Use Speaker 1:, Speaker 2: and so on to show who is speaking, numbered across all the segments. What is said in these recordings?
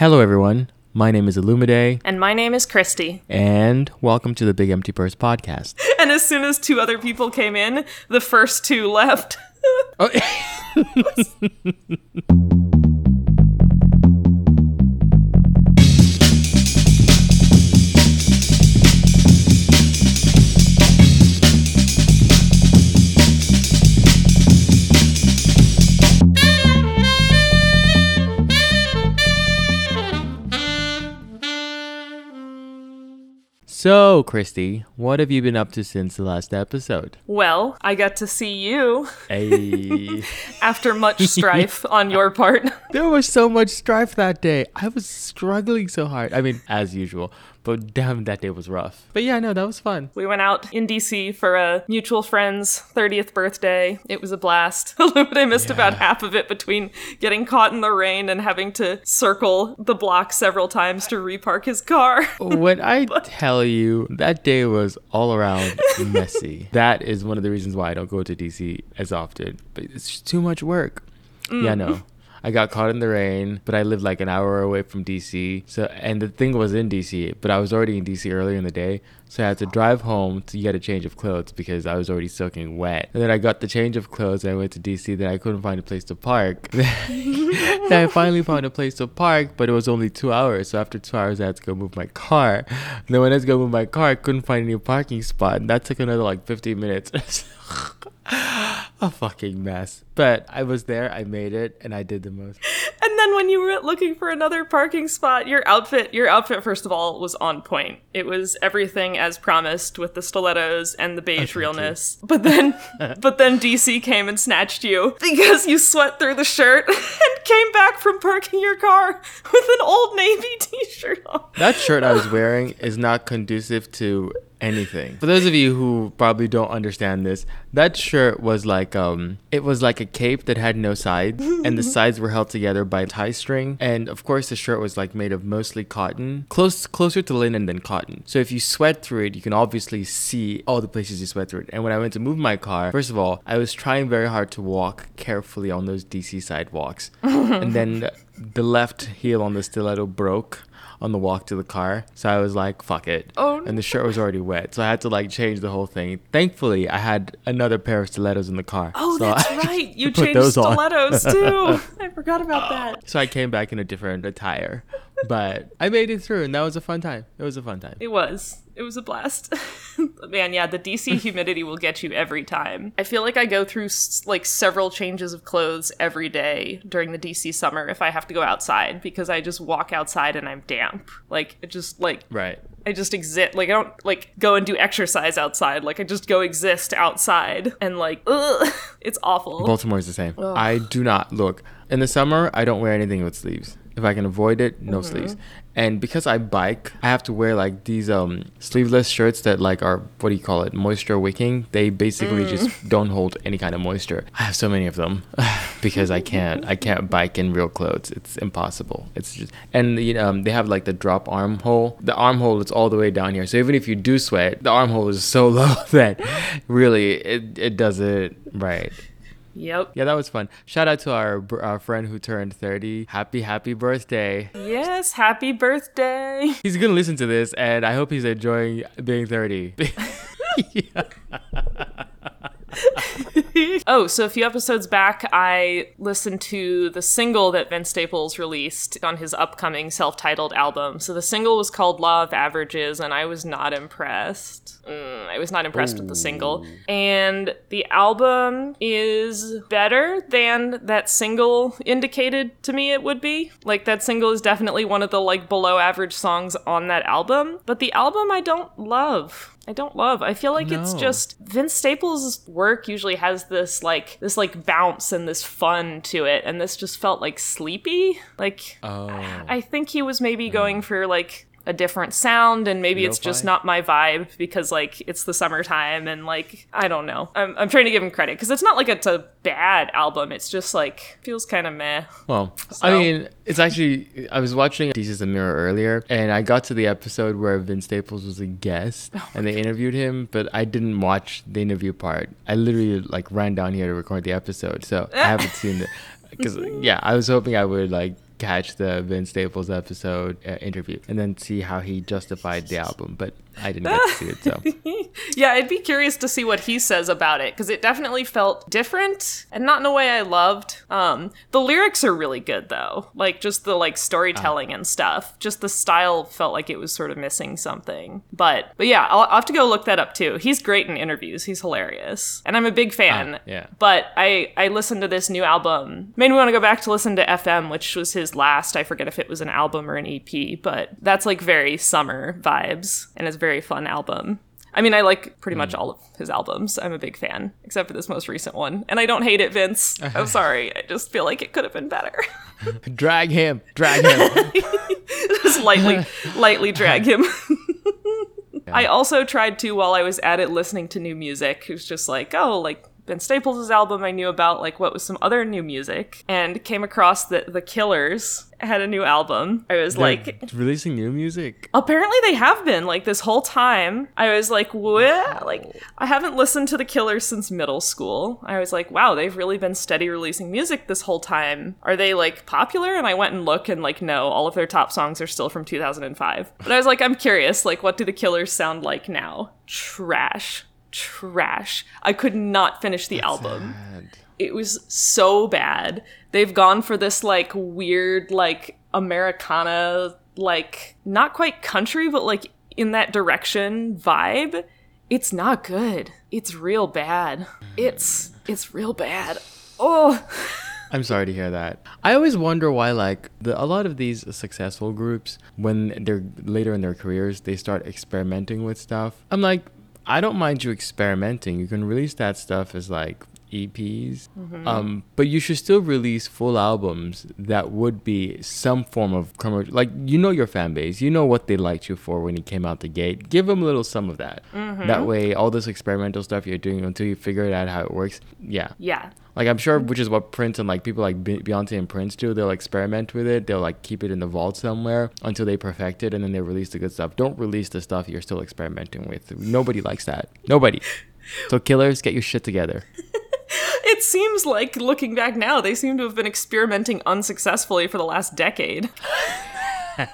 Speaker 1: Hello, everyone. My name is Illumide,
Speaker 2: And my name is Christy.
Speaker 1: and welcome to the Big Empty Purse podcast.
Speaker 2: And as soon as two other people came in, the first two left.
Speaker 1: Oh, so, Christy, what have you been up to since the last episode?
Speaker 2: well, I got to see you
Speaker 1: Hey,
Speaker 2: after much strife on your part.
Speaker 1: there was so much strife that day. I was struggling so hard. I mean, as usual, but damn, that day was rough. But yeah, no, that was fun.
Speaker 2: We went out in DC for a mutual friend's 30th birthday. It was a blast. Although I missed about half of it between getting caught in the rain and having to circle the block several times to repark his car.
Speaker 1: when I tell you that day was all around messy, that is one of the reasons why I don't go to DC as often. But it's just too much work. Yeah, mm. no. I got caught in the rain, but I lived like an hour away from DC. So, and the thing was in DC, but I was already in DC earlier in the day. So I had to drive home to get a change of clothes because I was already soaking wet. And then I got the change of clothes and I went to DC. Then I couldn't find a place to park. then I finally found a place to park, but it was only two hours. So after two hours, I had to go move my car. And then when I was going to move my car, I couldn't find any parking spot. And that took another like 15 minutes. a fucking mess. But I was there, I made it, and I did the most.
Speaker 2: And then when you were looking for another parking spot, your outfit, your outfit first of all was on point. It was everything as promised with the stilettos and the beige
Speaker 1: you.
Speaker 2: realness. But then but then DC came and snatched you because you sweat through the shirt and came back from parking your car with an old navy t-shirt on.
Speaker 1: That shirt I was wearing is not conducive to anything. For those of you who probably don't understand this, that shirt was like um it was like a cape that had no sides and the sides were held together by a tie string and of course the shirt was like made of mostly cotton, close closer to linen than cotton. So if you sweat through it, you can obviously see all the places you sweat through it. And when I went to move my car, first of all, I was trying very hard to walk carefully on those DC sidewalks. and then the left heel on the stiletto broke on the walk to the car. So I was like, fuck it.
Speaker 2: Oh,
Speaker 1: And the shirt was already wet. So I had to like change the whole thing. Thankfully, I had another pair of stilettos in the car.
Speaker 2: Oh,
Speaker 1: So
Speaker 2: that's
Speaker 1: I
Speaker 2: right. You changed stilettos too. I forgot about that.
Speaker 1: So I came back in a different attire. But I made it through and that was a fun time. It was a fun time.
Speaker 2: It was. It was a blast. Man, yeah, the DC humidity will get you every time. I feel like I go through like several changes of clothes every day during the DC summer if I have to go outside because I just walk outside and I'm damp. Like it just like
Speaker 1: Right.
Speaker 2: I just exist. Like I don't like go and do exercise outside. Like I just go exist outside and like ugh, it's awful.
Speaker 1: Baltimore is the same. I do not look in the summer. I don't wear anything with sleeves. If I can avoid it, no mm-hmm. sleeves. And because I bike, I have to wear like these um sleeveless shirts that like are what do you call it, moisture wicking. They basically just don't hold any kind of moisture. I have so many of them because I can't I can't bike in real clothes. It's impossible. It's just and you know um, they have like the drop armhole. The armhole is all the way down here. So even if you do sweat, the armhole is so low that really it it does it right.
Speaker 2: Yep.
Speaker 1: Yeah, that was fun. Shout out to our our friend who turned 30. Happy happy birthday.
Speaker 2: Yes, happy birthday.
Speaker 1: He's going to listen to this and I hope he's enjoying being 30.
Speaker 2: oh, so a few episodes back, I listened to the single that Vince Staples released on his upcoming self titled album. So the single was called Law of Averages, and I was not impressed. Mm, I was not impressed with the single. And the album is better than that single indicated to me it would be. Like, that single is definitely one of the, like, below average songs on that album. But the album I don't love. I don't love. I feel like it's just Vince Staples' work usually has this like this like bounce and this fun to it, and this just felt like sleepy. Like
Speaker 1: oh.
Speaker 2: I think he was maybe going for like a different sound and maybe it's just not my vibe because like it's the summertime and like I don't know. I'm, I'm trying to give him credit because it's not like it's a bad album. It's just like feels kind of meh.
Speaker 1: Well, I mean, it's actually I was watching Desus and Mero earlier, and I got to the episode where Vince Staples was a guest, oh and they interviewed him, but I didn't watch the interview part. I literally like ran down here to record the episode, so I haven't seen it Because yeah, I was hoping I would like catch the Vince Staples episode uh, interview and then see how he justified the album. But I didn't get to see it, so
Speaker 2: yeah, I'd be curious to see what he says about it because it definitely felt different and not in a way I loved. Um, the lyrics are really good though, like just the like storytelling and stuff. Just the style felt like it was sort of missing something. But but yeah, I'll, I'll have to go look that up too. He's great in interviews. He's hilarious, and I'm a big fan.
Speaker 1: Ah, yeah.
Speaker 2: But I I listened to this new album. Made me want to go back to listen to FM, which was his last. I forget if it was an album or an EP, but that's like very summer vibes, and it's a very fun album. I mean, I like pretty much hmm. all of his albums. I'm a big fan, except for this most recent one. And I don't hate it, Vince. I'm sorry. I just feel like it could have been better.
Speaker 1: drag him, drag him.
Speaker 2: just lightly, lightly drag him. I also tried to, while I was at it, listening to new music. It was just like, oh, like Vince Staples' album I knew about, like what was some other new music, and came across that The Killers had a new album. I was
Speaker 1: They're
Speaker 2: like,
Speaker 1: releasing new music.
Speaker 2: apparently they have been like this whole time. I was like, what? Like, I haven't listened to The Killers since middle school. I was like, wow, they've really been steady releasing music this whole time. Are they like popular? And I went and looked, and like, no, all of their top songs are still from 2005. But I was like, I'm curious, like, what do The Killers sound like now? Trash. Trash. I could not finish the album
Speaker 1: Sad.
Speaker 2: it was so bad. They've gone for this like weird like Americana like not quite country but like in that direction vibe. It's not good. It's real bad. It's it's real bad. Oh.
Speaker 1: I'm sorry to hear that. I always wonder why, like, the, a lot of these successful groups, when they're later in their careers, they start experimenting with stuff. I'm like, I don't mind you experimenting. You can release that stuff as like EPs, mm-hmm. um, but you should still release full albums that would be some form of commercial. Like, you know your fan base, you know what they liked you for when you came out the gate. Give them a little some of that. Mm-hmm. That way, all this experimental stuff you're doing until you figure it out how it works. Yeah,
Speaker 2: Yeah.
Speaker 1: like I'm sure, mm-hmm. which is what Prince and like people like Beyonce and Prince do. They'll experiment with it. They'll like keep it in the vault somewhere until they perfect it, and then they release the good stuff. Don't release the stuff you're still experimenting with. Nobody likes that. Nobody. So killers, get your shit together.
Speaker 2: It seems like looking back now, they seem to have been experimenting unsuccessfully for the last decade.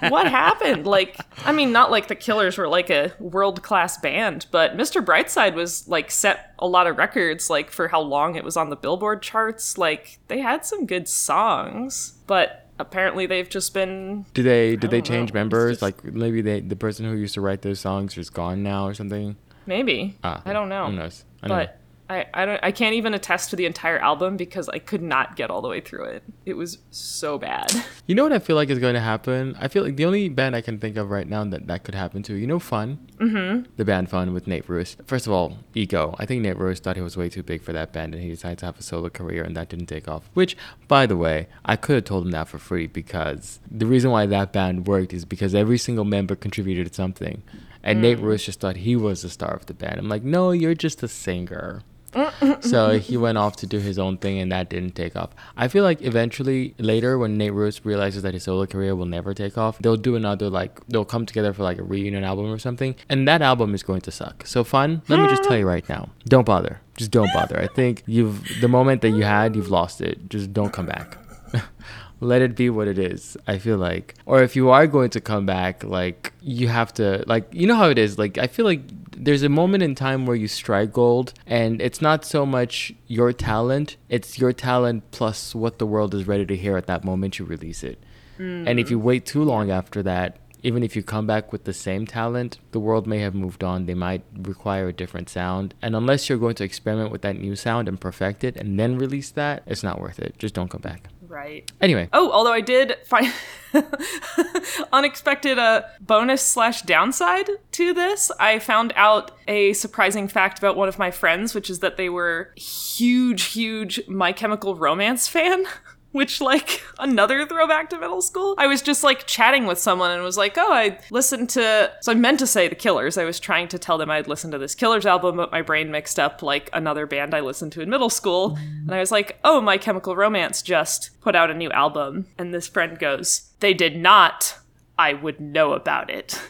Speaker 2: what happened? Like, I mean, not like the Killers were like a world class band, but Mr. Brightside was like set a lot of records, like for how long it was on the Billboard charts. Like, they had some good songs, but apparently they've just been.
Speaker 1: Do they did they
Speaker 2: don't know.
Speaker 1: change members?
Speaker 2: just-
Speaker 1: Like maybe they the person who used to write those songs is gone now or something.
Speaker 2: Maybe.
Speaker 1: Ah,
Speaker 2: I don't know.
Speaker 1: Who knows? I don't know.
Speaker 2: I, I don't I can't even attest to the entire album because I could not get all the way through it. It was so bad.
Speaker 1: You know what I feel like is going to happen? I feel like the only band I can think of right now that that could happen to, you know, Fun? Mm-hmm. The band Fun with Nate Ruess. First of all, ego. I think Nate Ruess thought he was way too big for that band and he decided to have a solo career and that didn't take off. Which, by the way, I could have told him that for free because the reason why that band worked is because every single member contributed something. And Nate Ruess just thought he was the star of the band. I'm like, no, you're just a singer so he went off to do his own thing and that didn't take off. I feel like eventually later when Nate Ruess realizes that his solo career will never take off, they'll do another like they'll come together for like a reunion album or something. And that album is going to suck. So fun, let me just tell you right now. Don't bother. Just don't bother. I think you've the moment that you had, you've lost it. Just don't come back. let it be what it is i feel like or if you are going to come back like you have to like you know how it is like i feel like there's a moment in time where you strike gold and it's not so much your talent it's your talent plus what the world is ready to hear at that moment you release it mm. and if you wait too long after that even if you come back with the same talent, the world may have moved on. They might require a different sound. And unless you're going to experiment with that new sound and perfect it and then release that, it's not worth it. Just don't come back.
Speaker 2: Right.
Speaker 1: Anyway,
Speaker 2: Oh, although I did find unexpected uh, bonus slash downside to this, I found out a surprising fact about one of my friends, which is that they were huge, huge My Chemical Romance fan. Which, like, another throwback to middle school. I was just like chatting with someone and was like, oh, I listened to. So I meant to say The Killers. I was trying to tell them I'd listened to this Killers album, but my brain mixed up like another band I listened to in middle school. And I was like, oh, My Chemical Romance just put out a new album. And this friend goes, they did not. I would know about it.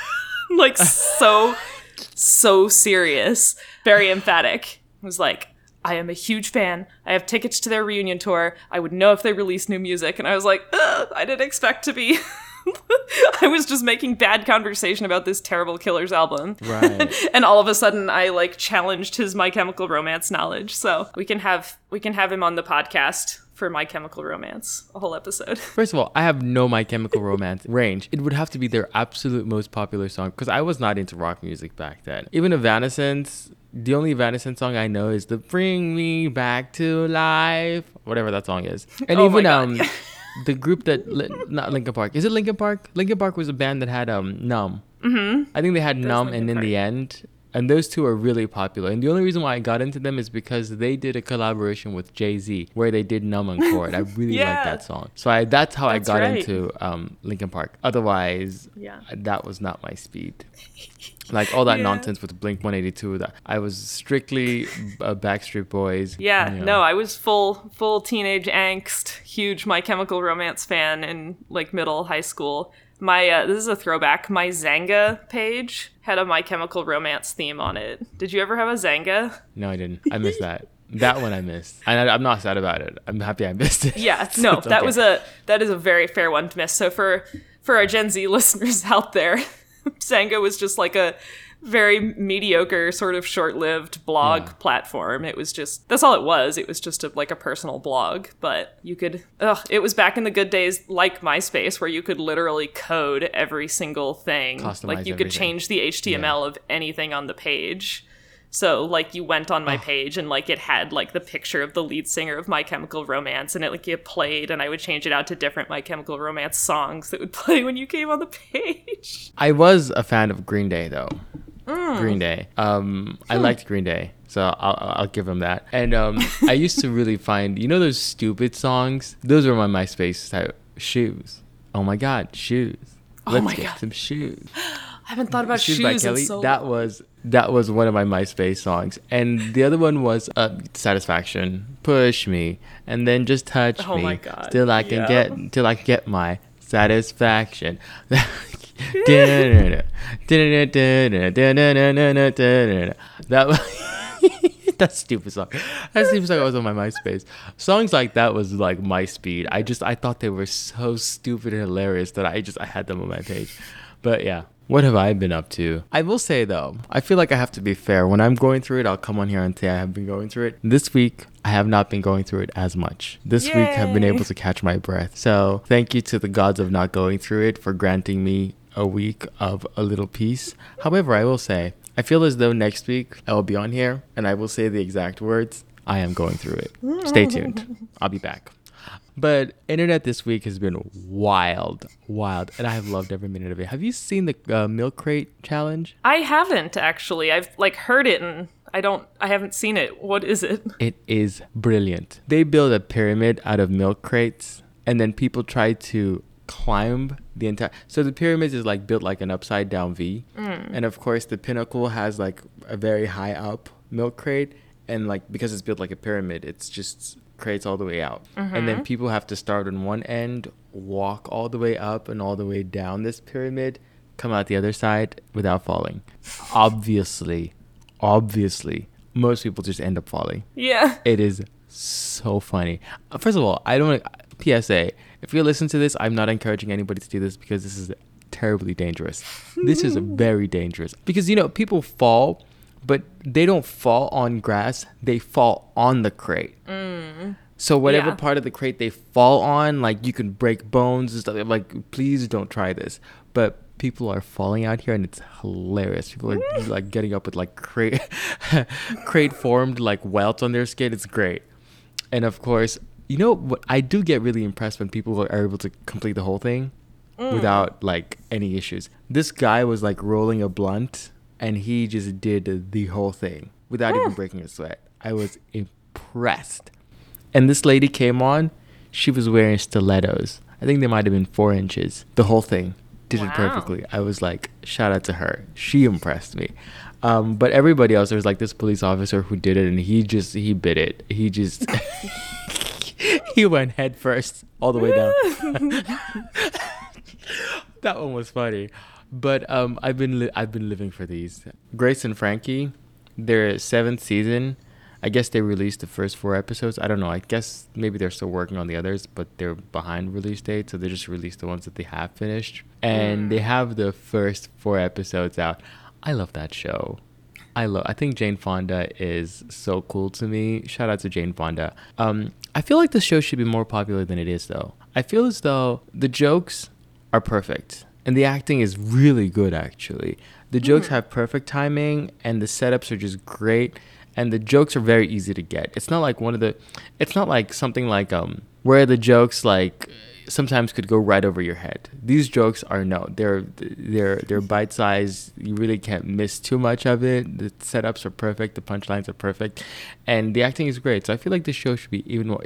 Speaker 2: like, so, so serious. Very emphatic. I was like, I am a huge fan. I have tickets to their reunion tour. I would know if they released new music. And I was like, I didn't expect to be. I was just making bad conversation about this terrible Killers album.
Speaker 1: Right.
Speaker 2: and all of a sudden I like challenged his My Chemical Romance knowledge. So we can have we can have him on the podcast for My Chemical Romance, a whole episode.
Speaker 1: First of all, I have no My Chemical Romance range. It would have to be their absolute most popular song because I was not into rock music back then. Even Evanescence, the only Evanescence song I know is the "Bring Me Back to Life," whatever that song is, and
Speaker 2: Oh
Speaker 1: even
Speaker 2: God,
Speaker 1: um.
Speaker 2: yeah.
Speaker 1: The group that li- not Linkin Park is it Linkin Park? Linkin Park was a band that had um Numb. Mm-hmm. I think they had Numb, and
Speaker 2: Linkin
Speaker 1: in the end, and those two are really popular. And the only reason why I got into them is because they did a collaboration with Jay Z where they did Numb and Chord." I really
Speaker 2: Yeah.
Speaker 1: like that song. So I that's how
Speaker 2: That's
Speaker 1: I got
Speaker 2: right.
Speaker 1: into um Linkin Park. Otherwise,
Speaker 2: Yeah.
Speaker 1: that was not my speed. Like all that
Speaker 2: Yeah.
Speaker 1: nonsense with Blink 182, that I was strictly uh, Backstreet Boys.
Speaker 2: Yeah,
Speaker 1: you know.
Speaker 2: no, I was full full teenage angst, huge My Chemical Romance fan in like middle high school. My uh, this is a throwback. My Xanga page had a My Chemical Romance theme on it. Did you ever have a Xanga?
Speaker 1: No, I didn't. I missed that. That one I missed. And I, I'm not sad about it. I'm happy I missed it.
Speaker 2: Yeah, no,
Speaker 1: it's
Speaker 2: that
Speaker 1: okay.
Speaker 2: was a that is a very fair one to miss. So for for our Gen Z listeners out there, Xanga was just like a very mediocre sort of short-lived blog
Speaker 1: Yeah.
Speaker 2: platform. It was just that's all it was. It was just a, like a personal blog, but you could ugh, it was back in the good days like MySpace where you could literally code every single thing.
Speaker 1: Customize
Speaker 2: like you could
Speaker 1: everything.
Speaker 2: change the HTML of anything on the page. So like you went on my page and like it had like the picture of the lead singer of My Chemical Romance and it like it played and I would change it out to different My Chemical Romance songs that would play when you came on the page.
Speaker 1: I was a fan of Green Day though.
Speaker 2: Mm.
Speaker 1: Green Day. Um,
Speaker 2: Hmm.
Speaker 1: I liked Green Day, so I'll, I'll give them that. And um, I used to really find, you know, those stupid songs. Those were my MySpace type shoes. Oh my God, shoes.
Speaker 2: Oh
Speaker 1: Let's
Speaker 2: my
Speaker 1: get
Speaker 2: God.
Speaker 1: some shoes.
Speaker 2: I haven't thought about
Speaker 1: Shoes
Speaker 2: shoes,
Speaker 1: by Kelly.
Speaker 2: so
Speaker 1: that was that was one of my MySpace songs, and the other one was uh, "Satisfaction." Push me, and then just touch
Speaker 2: Oh
Speaker 1: me.
Speaker 2: my God,
Speaker 1: Till I can
Speaker 2: yeah.
Speaker 1: get till I get my satisfaction. that was that stupid song. That stupid song was on my MySpace. Songs like that was like my speed. I just I thought they were so stupid and hilarious that I just I had them on my page. But yeah. What have I been up to? I will say though, I feel like I have to be fair. When I'm going through it, I'll come on here and say I have been going through it. This week, I have not been going through it as much. This week, I've been able to catch my breath. So thank you to the gods of not going through it for granting me a week of a little peace. However, I will say, I feel as though next week I will be on here and I will say the exact words. I am going through it. Stay tuned. I'll be back. But internet this week has been wild, wild, and I have loved every minute of it. Have you seen the uh, milk crate challenge?
Speaker 2: I haven't actually. I've like heard it and I don't I haven't seen it. What is it?
Speaker 1: It is brilliant. They build a pyramid out of milk crates, and then people try to climb the entire. So the pyramid is like built like an upside down V, and of course the pinnacle has like a very high up milk crate, and like because it's built like a pyramid, it's just crates all the way out, and then people have to start on one end, walk all the way up and all the way down this pyramid, come out the other side without falling. Obviously, obviously, most people just end up falling.
Speaker 2: Yeah.
Speaker 1: It is so funny. Uh, First of all, I don't. PSA: If you listen to this, I'm not encouraging anybody to do this because this is terribly dangerous. this is very dangerous because you know people fall, but they don't fall on grass. They fall on the crate. Mm. So whatever
Speaker 2: Yeah.
Speaker 1: part of the crate they fall on, like you can break bones and stuff. Like please don't try this. But people are falling out here, and it's hilarious. People are like getting up with like crate crate formed like welts on their skin. It's great. And of course, you know what? I do get really impressed when people are able to complete the whole thing mm. without like any issues. This guy was like rolling a blunt, and he just did the whole thing without even breaking a sweat. I was impressed. And this lady came on, she was wearing stilettos. I think they might have been four inches. The whole thing did it perfectly. I was like, shout out to her. She impressed me. Um, but everybody else, there was like this police officer who did it, and he just he bit it. He just he went head first all the way down. that one was funny. But um, I've been li- I've been living for these. Grace and Frankie, their seventh season. I guess they released the first four episodes. I don't know. I guess maybe they're still working on the others, but they're behind release date, so they just released the ones that they have finished. And they have the first four episodes out. I love that show. I love. I think Jane Fonda is so cool to me. Shout out to Jane Fonda. Um, I feel like the show should be more popular than it is, though. I feel as though the jokes are perfect and the acting is really good. Actually, the jokes have perfect timing and the setups are just great. And the jokes are very easy to get. It's not like one of the. It's not like something like um where the jokes like sometimes could go right over your head. These jokes are no, they're they're they're bite sized. You really can't miss too much of it. The setups are perfect. The punchlines are perfect, and the acting is great. So I feel like this show should be even more.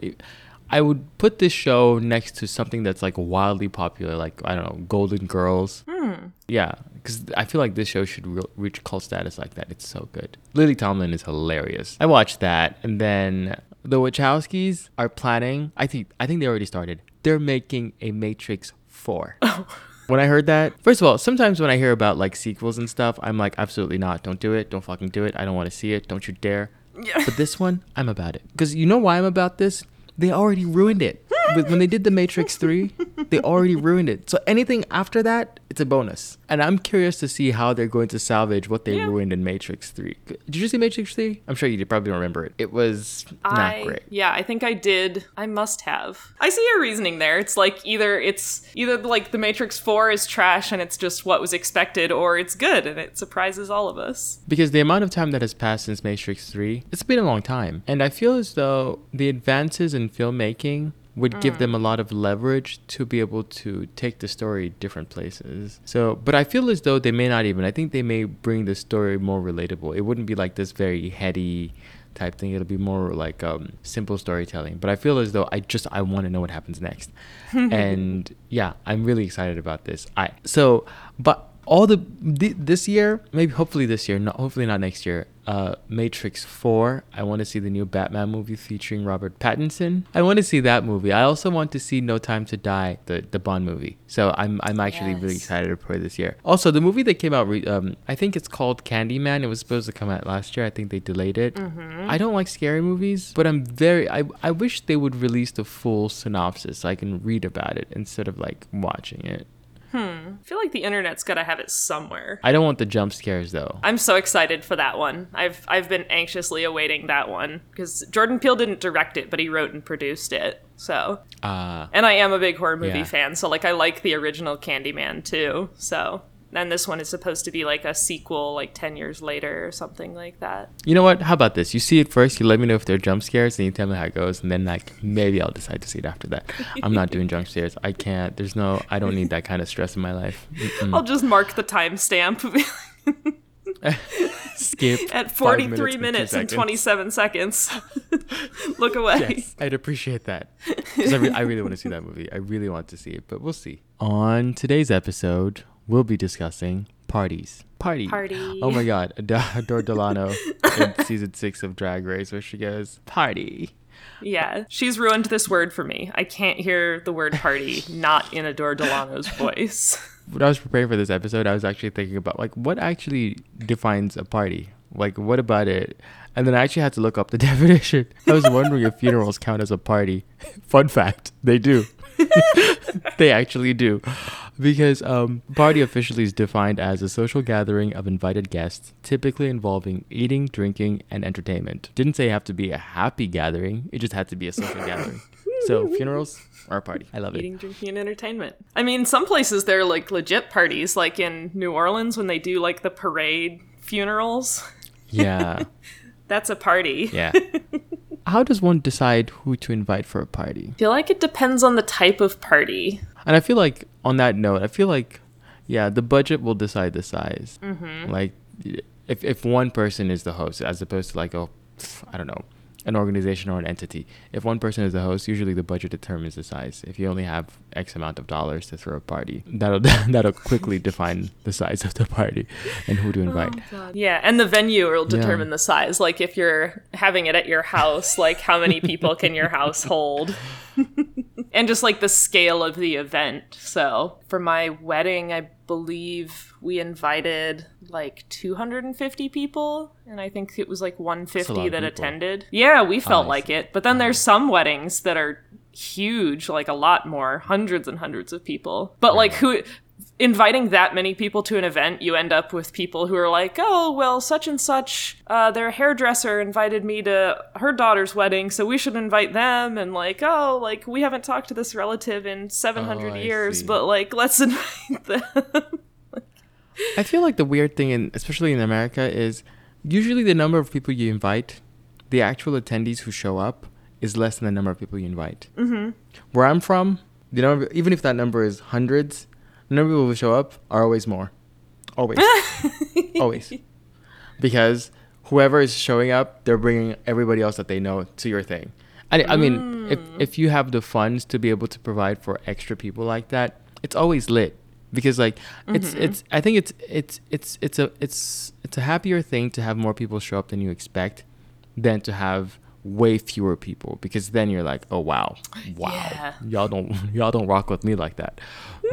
Speaker 1: I would put this show next to something that's like wildly popular, like I don't know, Golden Girls. Hmm. Yeah, because I feel like this show should re- reach cult status like that. It's so good. Lily Tomlin is hilarious. I watched that, and then the Wachowskis are planning. I think I think they already started. They're making a Matrix Four. Oh. When I heard that, first of all, sometimes when I hear about like sequels and stuff, I'm like, absolutely not. Don't do it. Don't fucking do it. I don't want to see it. Don't you dare.
Speaker 2: Yeah.
Speaker 1: But this one, I'm about it. Because you know why I'm about this? They already ruined it. But when they did the Matrix 3, they already ruined it. So anything after that, it's a bonus. And I'm curious to see how they're going to salvage what they
Speaker 2: Yeah.
Speaker 1: ruined in Matrix 3. Did you see Matrix 3? I'm sure you did- probably don't remember it. It was not
Speaker 2: I,
Speaker 1: great.
Speaker 2: Yeah, I think I did. I must have. I see your reasoning there. It's like either it's either like the Matrix 4 is trash and it's just what was expected, or it's good and it surprises all of us.
Speaker 1: Because the amount of time that has passed since Matrix 3, it's been a long time. And I feel as though the advances in filmmaking would give them a lot of leverage to be able to take the story different places. So, but I feel as though they may not even. I think they may bring the story more relatable. It wouldn't be like this very heady type thing. It'll be more like um, simple storytelling. But I feel as though I just I want to know what happens next. and yeah, I'm really excited about this. I so but all the th- this year, maybe hopefully this year, not hopefully not next year. Uh, Matrix Four. I want to see the new Batman movie featuring Robert Pattinson. I want to see that movie. I also want to see No Time to Die, the the Bond movie. So I'm I'm actually really
Speaker 2: Yes.
Speaker 1: excited for this year. Also, the movie that came out, re- um, I think it's called Candyman. It was supposed to come out last year. I think they delayed it. I don't like scary movies, but I'm very. I I wish they would release the full synopsis so I can read about it instead of like watching it.
Speaker 2: I feel like the internet's got to have it somewhere.
Speaker 1: I don't want the jump scares though.
Speaker 2: I'm so excited for that one. I've I've been anxiously awaiting that one because Jordan Peele didn't direct it, but he wrote and produced it. So,
Speaker 1: Uh,
Speaker 2: and I am a big horror movie
Speaker 1: Yeah.
Speaker 2: fan, so like I like the original Candyman too. So, and this one is supposed to be like a sequel, like ten years later or something like that.
Speaker 1: you know what? How about this? You see it first. You let me know if they're jump scares, and you tell me how it goes, and then like maybe I'll decide to see it after that. I'm not doing jump scares. I can't. There's no. I don't need that kind of stress in my life. Mm-mm.
Speaker 2: I'll just mark the timestamp
Speaker 1: Skip
Speaker 2: at 43
Speaker 1: and two
Speaker 2: minutes and
Speaker 1: seconds.
Speaker 2: 27 seconds. Look away.
Speaker 1: Yes, I'd appreciate that I, re- I really want to see that movie. I really want to see it, but we'll see. On today's episode, we'll be discussing parties. Party.
Speaker 2: Party.
Speaker 1: Oh my God. Ad- Adore Delano in season six of Drag Race, where she goes, party.
Speaker 2: Yeah, she's ruined this word for me. I can't hear the word party not in Adore Delano's voice.
Speaker 1: When I was preparing for this episode, I was actually thinking about, like, what actually defines a party? Like, what about it? And then I actually had to look up the definition. I was wondering if funerals count as a party. Fun fact, they do. they actually do. Because um, party officially is defined as a social gathering of invited guests, typically involving eating, drinking, and entertainment. Didn't say it have to be a happy gathering, it just had to be a social gathering. So funerals are a party. I love it.
Speaker 2: Eating, drinking, and entertainment. I mean, some places they're like legit parties, like in New Orleans when they do like the parade funerals.
Speaker 1: Yeah.
Speaker 2: That's a party.
Speaker 1: Yeah. How does one decide who to invite for a party?
Speaker 2: I feel like it depends on the type of party.
Speaker 1: And I feel like on that note, I feel like yeah, the budget will decide the size. Mm-hmm. Like if if one person is the host, as opposed to like a I don't know an organization or an entity. If one person is the host, usually the budget determines the size. If you only have X amount of dollars to throw a party, that'll that'll quickly define the size of the party and who to invite.
Speaker 2: Oh, yeah, and the venue will
Speaker 1: Yeah.
Speaker 2: determine the size. Like if you're having it at your house, like how many people can your house hold? and just like the scale of the event. So for my wedding, I believe we invited like 250 people, and I think it was like 150 that attended. Yeah, we felt
Speaker 1: I
Speaker 2: like it. But then there's some weddings that are huge, like a lot more, hundreds and hundreds of people. But like who inviting that many people to an event, you end up with people who are like, "Oh, well, such and such, uh, their hairdresser invited me to her daughter's wedding, so we should invite them." And like, "Oh, like we haven't talked to this relative in 700
Speaker 1: Oh,
Speaker 2: years,
Speaker 1: see.
Speaker 2: but like let's invite them."
Speaker 1: I feel like the weird thing, in, especially in America, is usually the number of people you invite, the actual attendees who show up, is less than the number of people you invite. Mm-hmm. Where I'm from, the number, even if that number is hundreds, the number of people who show up are always more. Always. always. Because whoever is showing up, they're bringing everybody else that they know to your thing. I, I mean, if, mm. if you have the funds to be able to provide for extra people like that, it's always lit because like it's mm-hmm. it's I think it's it's it's it's a it's it's a happier thing to have more people show up than you expect than to have way fewer people because then you're like oh wow wow
Speaker 2: Yeah.
Speaker 1: y'all don't y'all don't rock with me like that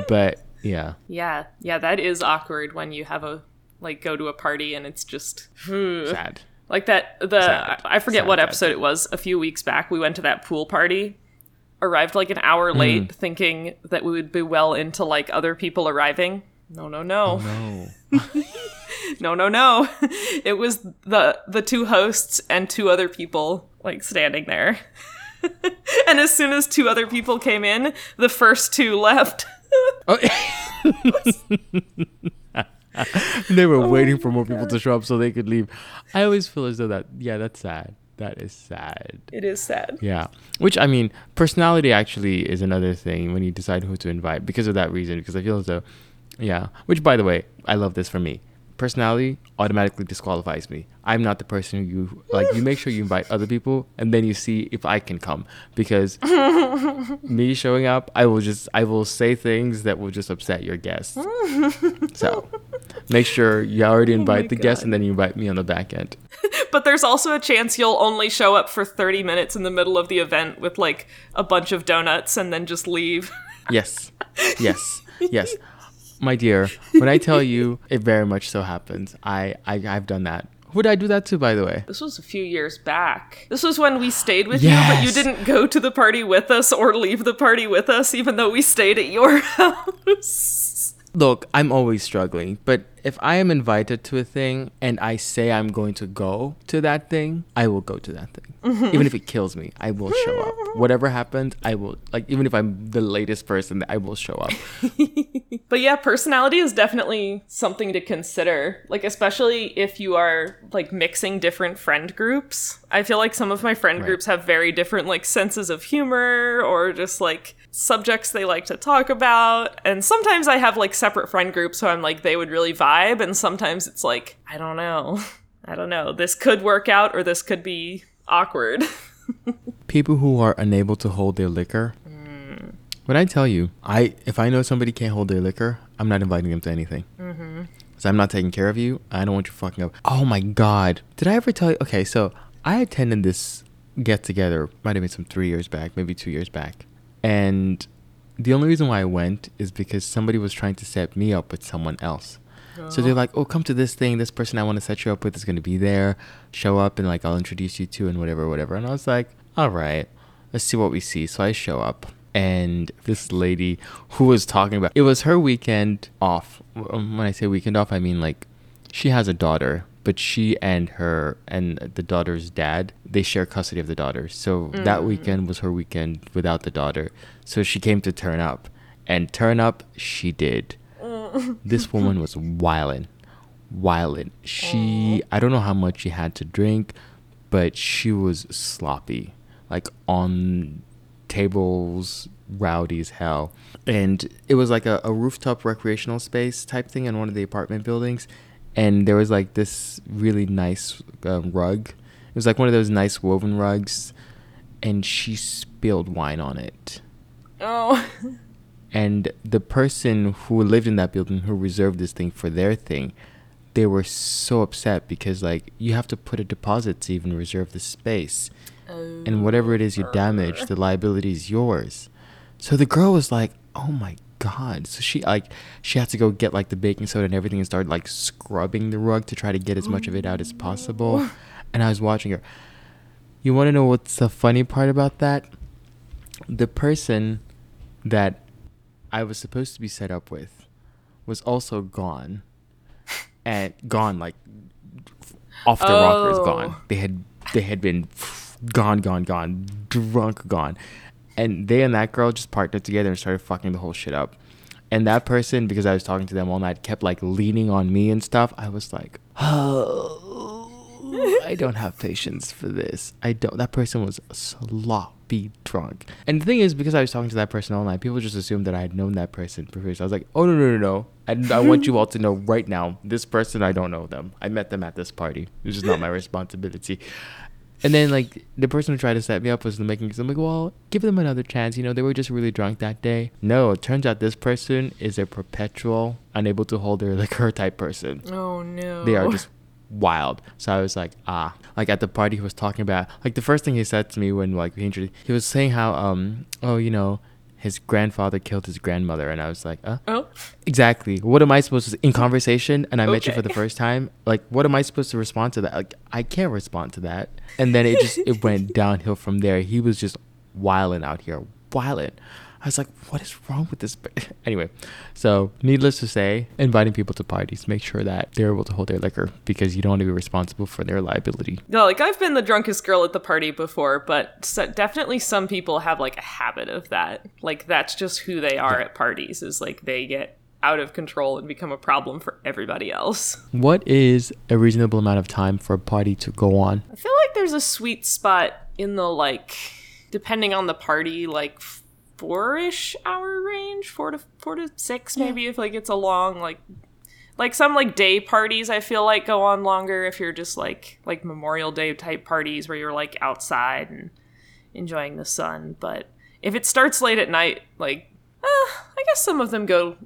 Speaker 1: but yeah
Speaker 2: yeah, yeah, that is awkward when you have a like go to a party and it's just
Speaker 1: sad
Speaker 2: Like that, the
Speaker 1: Sad.
Speaker 2: I I forget
Speaker 1: Sad,
Speaker 2: what
Speaker 1: sad,
Speaker 2: episode it was. A few weeks back, we went to that pool party. Arrived like an hour
Speaker 1: Hmm.
Speaker 2: late, thinking that we would be well into like other people arriving. No, no, no,
Speaker 1: no
Speaker 2: no, no, no. It was the the two hosts and two other people like standing there. and as soon as two other people came in, the first two left.
Speaker 1: Oh. they were waiting for more people to show up so they could leave. I always feel as though that yeah, that's sad. That is sad.
Speaker 2: it is sad.
Speaker 1: Yeah. Which I mean, personality actually is another thing when you decide who to invite because of that reason. Because I feel as though, yeah. Which by the way, I love this for me. Personality automatically disqualifies me. I'm not the person who you like. You make sure you invite other people, and then you see if I can come. Because me showing up, I will just I will say things that will just upset your guests. so make sure you already oh invite the guests, and then you invite me on the back end.
Speaker 2: But there's also a chance you'll only show up for 30 minutes in the middle of the event with like a bunch of donuts and then just leave.
Speaker 1: Yes. Yes. Yes. My dear, when I tell you it very much so happens, I, I I've done that. Who did I do that to, by the way?
Speaker 2: This was a few years back. This was when we stayed with you, but you didn't go to the party with us or leave the party with us, even though we stayed at your house.
Speaker 1: Look, I'm always struggling, but if I am invited to a thing and I say I'm going to go to that thing, I will go to that thing. Mm-hmm. Even if it kills me, I will show up. Whatever happens, I will like even if I'm the latest person, I will show up.
Speaker 2: But yeah, personality is definitely something to consider. Like, especially if you are like mixing different friend groups. I feel like some of my friend
Speaker 1: Right.
Speaker 2: groups have very different like senses of humor or just like subjects they like to talk about. And sometimes I have like separate friend groups so I'm like they would really vibe. And sometimes it's like, I don't know. I don't know. This could work out or this could be awkward.
Speaker 1: people who are unable to hold their liquor. When I tell you, I if I know somebody can't hold their liquor, I'm not inviting them to anything. Mm-hmm. So I'm not taking care of you. I don't want you fucking up. Oh my god, did I ever tell you? Okay, so I attended this get together. Might have been some three years back, maybe two years back, and the only reason why I went is because somebody was trying to set me up with someone else. So they're like, "Oh, come to this thing. This person I want to set you up with is going to be there. Show up and like I'll introduce you to and whatever, whatever." And I was like, "All right, let's see what we see." So I show up, and this lady who was talking about it was her weekend off. Um, When I say weekend off, I mean like she has a daughter, but she and her and the daughter's dad they share custody of the daughter. So that weekend was her weekend without the daughter. So she came to turn up, and turn up she did this woman was wildin', wildin'. She, I don't know how much she had to drink, but she was sloppy, like on tables, rowdy as hell. And it was like a, a rooftop recreational space type thing in one of the apartment buildings. And there was like this really nice um, rug. It was like one of those nice woven rugs. And she spilled wine on it
Speaker 2: oh.
Speaker 1: and the person who lived in that building who reserved this thing for their thing they were so upset because like you have to put a deposit to even reserve the space and whatever it is you damage the liability is yours So the girl was like, "Oh my god!" So she like she had to go get like the baking soda and everything and start like scrubbing the rug to try to get as much of it out as possible. And I was watching her. You want to know what's the funny part about that? The person that I was supposed to be set up with was also gone, and gone like off the rockers, gone.
Speaker 2: Oh.
Speaker 1: They had they had been gone, gone, gone, drunk, gone, and they and that girl just partnered together and started fucking the whole shit up. And that person, because I was talking to them all night, kept like leaning on me and stuff. I was like, oh, I don't have patience for this. I don't. That person was sloppy drunk. And the thing is, because I was talking to that person all night, people just assumed that I had known that person previously. I was like, oh no no no no. And I want you all to know right now, this person I don't know them. I met them at this party. This is not my responsibility. And then like the person who tried to set me up was making. I'm like, well, give them another chance. You know, they were just really drunk that day. No, it turns out this person is a perpetual, unable to hold their liquor type person.
Speaker 2: Oh no.
Speaker 1: They are just wild. So I was like, ah, like at the party he was talking about, like the first thing he said to me when like he introduced, he was saying how um oh you know his grandfather killed his grandmother, and I was like, uh,
Speaker 2: Oh.
Speaker 1: exactly. What am I supposed to in conversation? And I met you for the first time. Like, what am I supposed to respond to that? Like, I can't respond to that. And then it just it went downhill from there. He was just wilding out here, wilding. I was like, what is wrong with this? Anyway, so needless to say, inviting people to parties, make sure that they're able to hold their liquor because you don't want to be responsible for their liability.
Speaker 2: No, like I've been the drunkest girl at the party before, but so, definitely some people have like a habit of that. Like that's just who they are at parties. Is like they get out of control and become a problem for everybody else.
Speaker 1: What is a reasonable amount of time for a party to go on?
Speaker 2: I feel like there's a sweet spot in the like, depending on the party, like four-ish hour range, four to four to six, maybe if like it's a long like. Like some like day parties, I feel like go on longer if you're just like like Memorial Day type parties where you're like outside and enjoying the sun. But if it starts late at night, like eh, I guess some of them go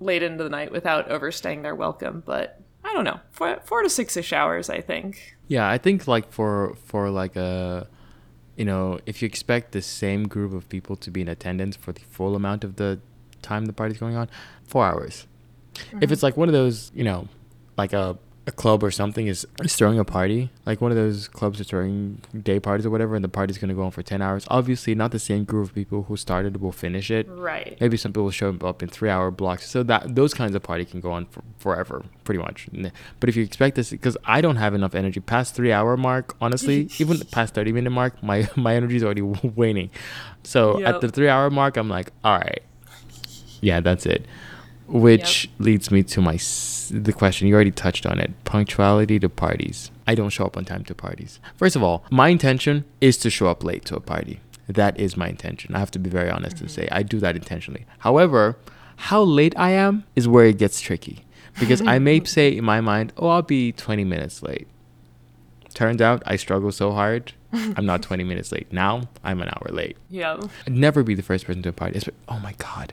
Speaker 2: late into the night without overstaying their welcome. But I don't know, four, four to six ish hours, I think.
Speaker 1: Yeah, I think like for for like a you know, if you expect the same group of people to be in attendance for the full amount of the time the party's going on, 4 hours. If mm-hmm. it's like one of those, you know, like a a club or something is, is throwing a party, like one of those clubs are throwing day parties or whatever, and the party's gonna go on for ten hours. Obviously, not the same group of people who started will finish it.
Speaker 2: Right.
Speaker 1: Maybe some people show up in three-hour blocks, so that those kinds of party can go on for forever, pretty much. But if you expect this, because I don't have enough energy past three-hour mark, honestly, even past thirty-minute mark, my my energy is already waning. So
Speaker 2: Yep.
Speaker 1: at the three-hour mark, I'm like, all right, yeah, that's it. Which leads me to my the question you already touched on it: punctuality to parties. I don't show up on time to parties. First of all, my intention is to show up late to a party. That is my intention. I have to be very honest and mm-hmm. say I do that intentionally. However, how late I am is where it gets tricky because I may say in my mind, "Oh, I'll be 20 minutes late." Turns out I struggle so hard. I'm not 20 minutes late. Now I'm an hour late.
Speaker 2: Yeah.
Speaker 1: I'd never be the first person to a party. Oh my god,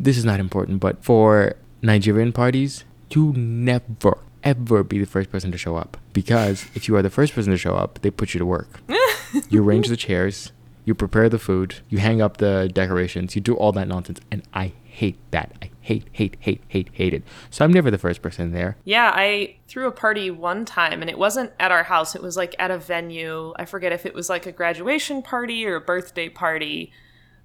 Speaker 1: this is not important. But for Nigerian parties, you never ever be the first person to show up because if you are the first person to show up, they put you to work. you arrange the chairs, you prepare the food, you hang up the decorations, you do all that nonsense, and I hate that. I hate, hate, hate, hate, hate it. So I'm never the first person there.
Speaker 2: Yeah, I threw a party one time and it wasn't at our house. It was like at a venue. I forget if it was like a graduation party or a birthday party,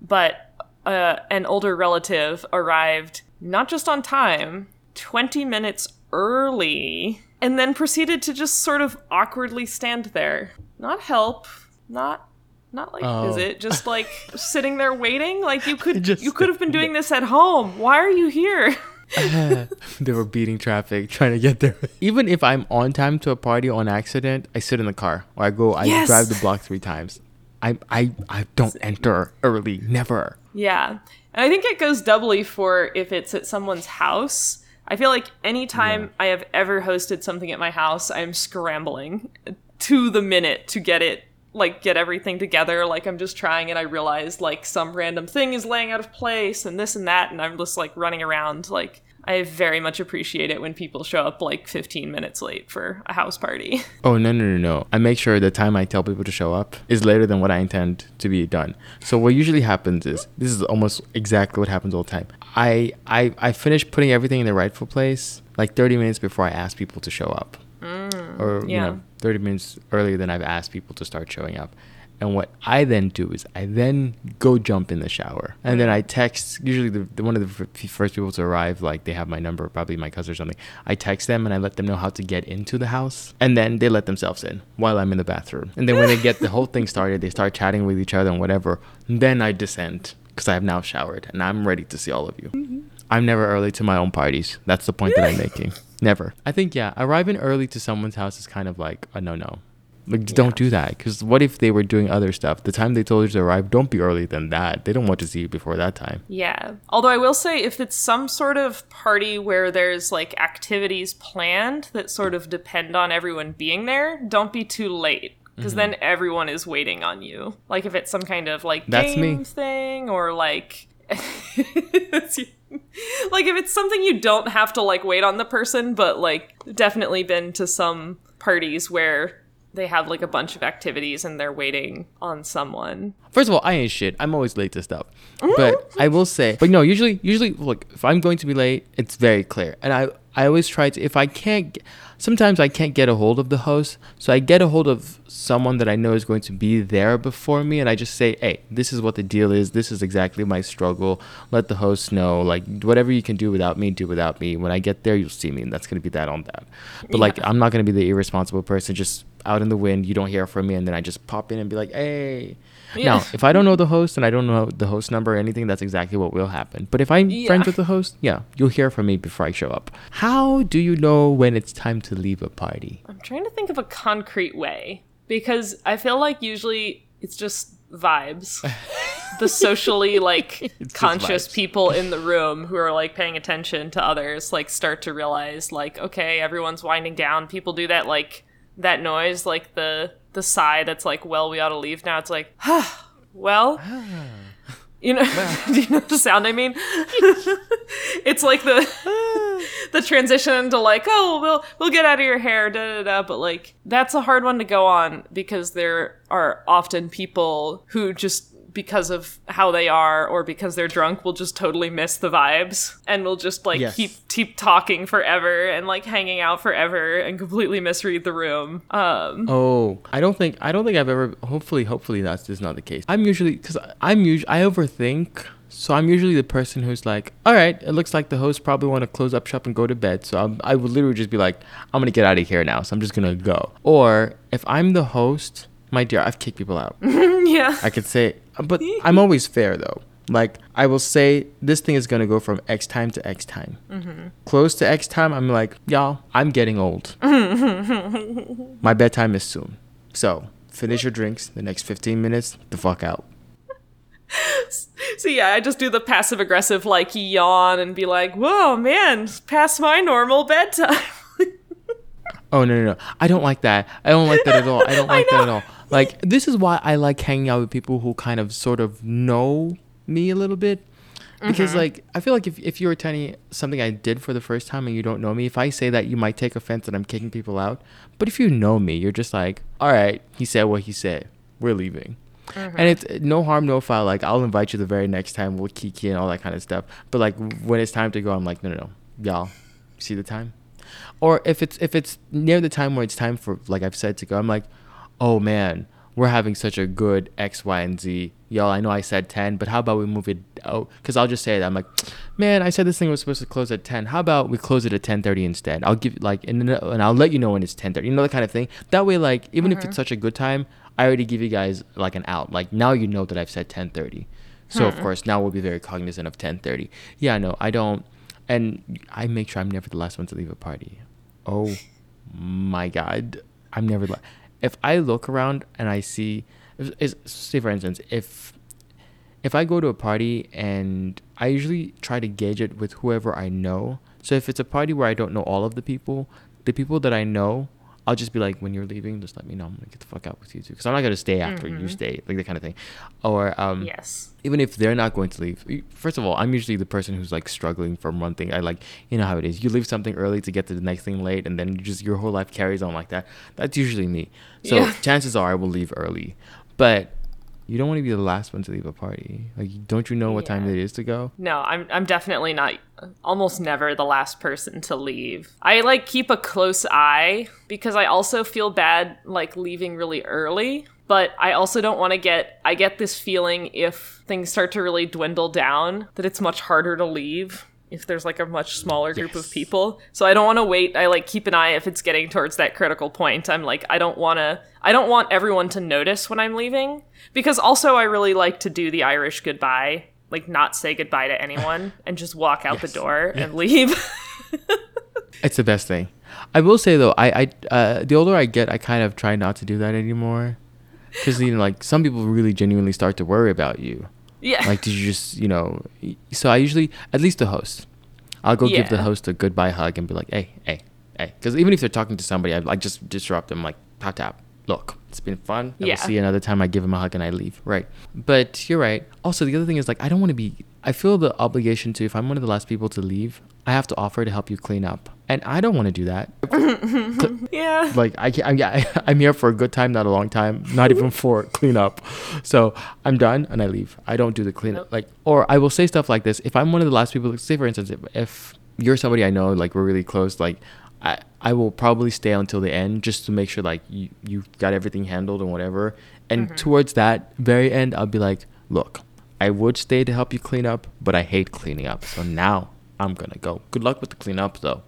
Speaker 2: but uh, an older relative arrived not just on time, 20 minutes early, and then proceeded to just sort of awkwardly stand there. Not help, not not like
Speaker 1: Oh.
Speaker 2: it? just like sitting there waiting. Like you could
Speaker 1: Just
Speaker 2: you could have been doing this at home. Why are you here?
Speaker 1: they were beating traffic trying to get there. Even if I'm on time to a party on accident, I sit in the car or I go. I
Speaker 2: Yes.
Speaker 1: drive the block three times. I I I don't enter early. Never.
Speaker 2: Yeah. And I think it goes doubly for if it's at someone's house. I feel like anytime I have ever hosted something at my house, I'm scrambling to the minute to get it like get everything together like i'm just trying and i realized like some random thing is laying out of place and this and that and i'm just like running around like I very much appreciate it when people show up like 15 minutes late for a house party.
Speaker 1: Oh no no no no! I make sure the time I tell people to show up is later than what I intend to be done. So what usually happens is this is almost exactly what happens all the time. I I I finish putting everything in the rightful place like 30 minutes before I ask people to show up, mm, or you know 30 minutes earlier than I've asked people to start showing up. And what I then do is I then go jump in the shower, and then I text. Usually, the, the one of the f- first people to arrive, like they have my number, probably my cousin or something. I text them and I let them know how to get into the house, and then they let themselves in while I'm in the bathroom. And then when they get the whole thing started, they start chatting with each other and whatever. Then I descend because I have now showered and I'm ready to see all of you. Mm-hmm. I'm never early to my own parties. That's the point that I'm making. Never. I think yeah, arriving early to someone's house is kind of like a no-no. Like just don't do that because what if they were doing other stuff? The time they told you to arrive, don't be early than that. They don't want to see you before that time.
Speaker 2: Yeah. Although I will say, if it's some sort of party where there's like activities planned that sort of depend on everyone being there, don't be too late. Because
Speaker 1: Mm-hmm.
Speaker 2: then everyone is waiting on you. Like if it's some kind of like
Speaker 1: That's me.
Speaker 2: game thing or like. like if it's something you don't have to like wait on the person, but like definitely been to some parties where they have like a bunch of activities and they're waiting on someone.
Speaker 1: First of all, I ain't shit. I'm always late to stuff. Mm-hmm. But I will say, but no, usually, usually, look, if I'm going to be late, it's very clear. And I, I always try to, if I can't, sometimes I can't get a hold of the host. So I get a hold of someone that I know is going to be there before me. And I just say, hey, this is what the deal is. This is exactly my struggle. Let the host know, like, whatever you can do without me, do without me. When I get there, you'll see me. And that's going to be that on that. But like, I'm not going to be the irresponsible person just out in the wind. You don't hear from me. And then I just pop in and be like, hey.
Speaker 2: Yeah.
Speaker 1: Now, if I don't know the host and I don't know the host number or anything, that's exactly what will happen. But if I'm
Speaker 2: Yeah.
Speaker 1: friends with the host, yeah, you'll hear from me before I show up. How do you know when it's time to leave a party?
Speaker 2: I'm trying to think of a concrete way because I feel like usually it's just vibes. the socially like conscious people in the room who are like paying attention to others like start to realize like okay, everyone's winding down. People do that like that noise like the the sigh that's like well we ought to leave now. It's like well you know do you know the sound I mean? it's like the the transition to like, oh, we'll we'll get out of your hair, da da da. But like, that's a hard one to go on because there are often people who just because of how they are or because they're drunk will just totally miss the vibes and will just like
Speaker 1: Yes.
Speaker 2: keep keep talking forever and like hanging out forever and completely misread the room. Um
Speaker 1: Oh, I don't think I don't think I've ever. Hopefully, hopefully that's just not the case. I'm usually because I'm usually I overthink. So I'm usually the person who's like, all right, it looks like the host probably want to close up shop and go to bed. So I'm, I would literally just be like, I'm gonna get out of here now. So I'm just gonna go. Or if I'm the host, my dear, I've kicked people out.
Speaker 2: yeah.
Speaker 1: I could say, uh, but I'm always fair though. Like I will say, this thing is gonna go from X time to X time. Mm-hmm. Close to X time, I'm like, y'all, I'm getting old. My bedtime is soon. So finish your drinks. The next 15 minutes, the fuck out.
Speaker 2: So yeah, I just do the passive aggressive like yawn and be like, "Whoa, man, past my normal bedtime."
Speaker 1: Oh no, no, no! I don't like that. I don't like that at all. I don't
Speaker 2: I
Speaker 1: like that at all. Like this is why I like hanging out with people who kind of sort of know me a little bit. Because
Speaker 2: Mm-hmm.
Speaker 1: like I feel like if, if you were telling me something I did for the first time and you don't know me, if I say that you might take offense that I'm kicking people out. But if you know me, you're just like, all right, he said what he said. We're leaving.
Speaker 2: Mm-hmm.
Speaker 1: And it's no harm, no foul. Like I'll invite you the very next time. We'll kiki and all that kind of stuff. But like when it's time to go, I'm like, no, no, no, y'all, see the time. Or if it's if it's near the time where it's time for like I've said to go, I'm like, oh man, we're having such a good X, Y, and Z. Y'all, I know I said ten, but how about we move it? Oh, because I'll just say that I'm like, man, I said this thing was supposed to close at ten. How about we close it at ten thirty instead? I'll give like and, and I'll let you know when it's ten thirty. You know that kind of thing. That way, like even if it's mm-hmm. such a good time, I already give you guys like an out. Like now you know that I've said ten thirty. So of mm-hmm. course now we'll be very cognizant of ten thirty. Yeah, no, I don't, and I make sure I'm never the last one to leave a party. Oh my god, I'm never. La- if I look around and I see, if, say for instance, if if I go to a party and I usually try to gauge it with whoever I know. So if it's a party where I don't know all of the people, the people that I know, I'll just be like, when you're leaving, just let me know. I'm gonna get the fuck out with you too, because I'm not gonna stay after you stay, like that kind of thing. Or um,
Speaker 2: Yes.
Speaker 1: even if they're not going to leave first of all i'm usually the person who's like struggling from one thing i like you know how it is you leave something early to get to the next thing late and then you just your whole life carries on like that that's usually me so
Speaker 2: Yeah.
Speaker 1: chances are i will leave early but you don't want to be the last one to leave a party. Like don't you know what time it is to go?
Speaker 2: No, I'm I'm definitely not almost never the last person to leave. I like keep a close eye because I also feel bad like leaving really early, but I also don't want to get I get this feeling if things start to really dwindle down that it's much harder to leave if there's like a much smaller group of people. So I don't want to wait. I like keep an eye if it's getting towards that critical point. I'm like I don't want to I don't want everyone to notice when I'm leaving because also I really like to do the Irish goodbye like not say goodbye to anyone and just walk out the
Speaker 1: Yes.
Speaker 2: door and leave.
Speaker 1: it's the best thing i will say though i i uh, the older i get i kind of try not to do that anymore because you know like some people really genuinely start to worry about you
Speaker 2: yeah.
Speaker 1: like did you just you know so i usually at least the host i'll go give the host a goodbye hug and be like hey hey hey. Because even if they're talking to somebody i like just disrupt them like tap tap. Look it's been fun. I
Speaker 2: Yeah.
Speaker 1: will see you another time. I give them a hug and i leave. Right. But you're right. Also the other thing is like i don't want to be i feel the obligation to if i'm one of the last people to leave i have to offer to help you clean up and i don't want to do that
Speaker 2: yeah.
Speaker 1: like I can't, I'm, yeah, I'm here for a good time, not a long time, not even for cleanup. So I'm done and I leave. I don't do the cleanup. Like, or I will say stuff like this. If I'm one of the last people, say for instance, if, if you're somebody I know, like we're really close, like I, I will probably stay until the end just to make sure like you, you got everything handled and whatever. And mm-hmm. towards that very end, I'll be like, look, I would stay to help you clean up, but I hate cleaning up. So now I'm gonna go. Good luck with the cleanup though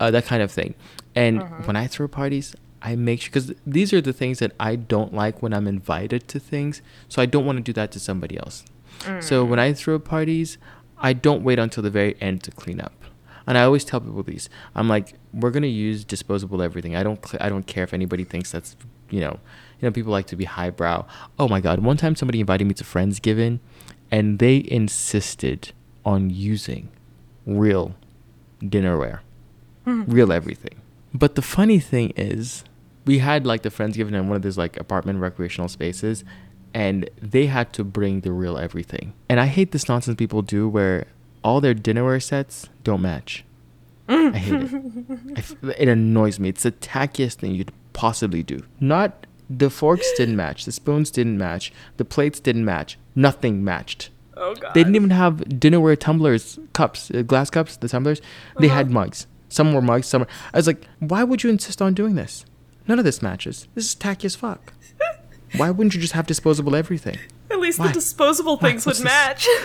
Speaker 1: uh, that kind of thing. And when I throw parties, I make sure because these are the things that I don't like when I'm invited to things. So I don't want to do that to somebody else. So when I throw parties, I don't wait until the very end to clean up. And I always tell people these. I'm like, we're gonna use disposable everything. I don't. Cl- I don't care if anybody thinks that's, you know, you know, people like to be highbrow. Oh my god! One time somebody invited me to Friendsgiving, and they insisted on using real dinnerware hmm. real everything. But the funny thing is, we had like the Friendsgiving in one of those like apartment recreational spaces, and they had to bring the real everything. And I hate this nonsense people do where all their dinnerware sets don't match. Hmm. I hate it. I f- it annoys me. It's the tackiest thing you'd possibly do. Not the forks didn't match, the spoons didn't match, the plates didn't match, nothing matched.
Speaker 2: Oh god.
Speaker 1: They didn't even have dinnerware tumblers, cups, uh, glass cups, the tumblers. They had mugs. Some were mugs, some were. I was like, why would you insist on doing this? None of this matches. This is tacky as fuck. Why wouldn't you just have disposable everything?
Speaker 2: At least
Speaker 1: Why?
Speaker 2: the disposable
Speaker 1: Why?
Speaker 2: things would
Speaker 1: this?
Speaker 2: match.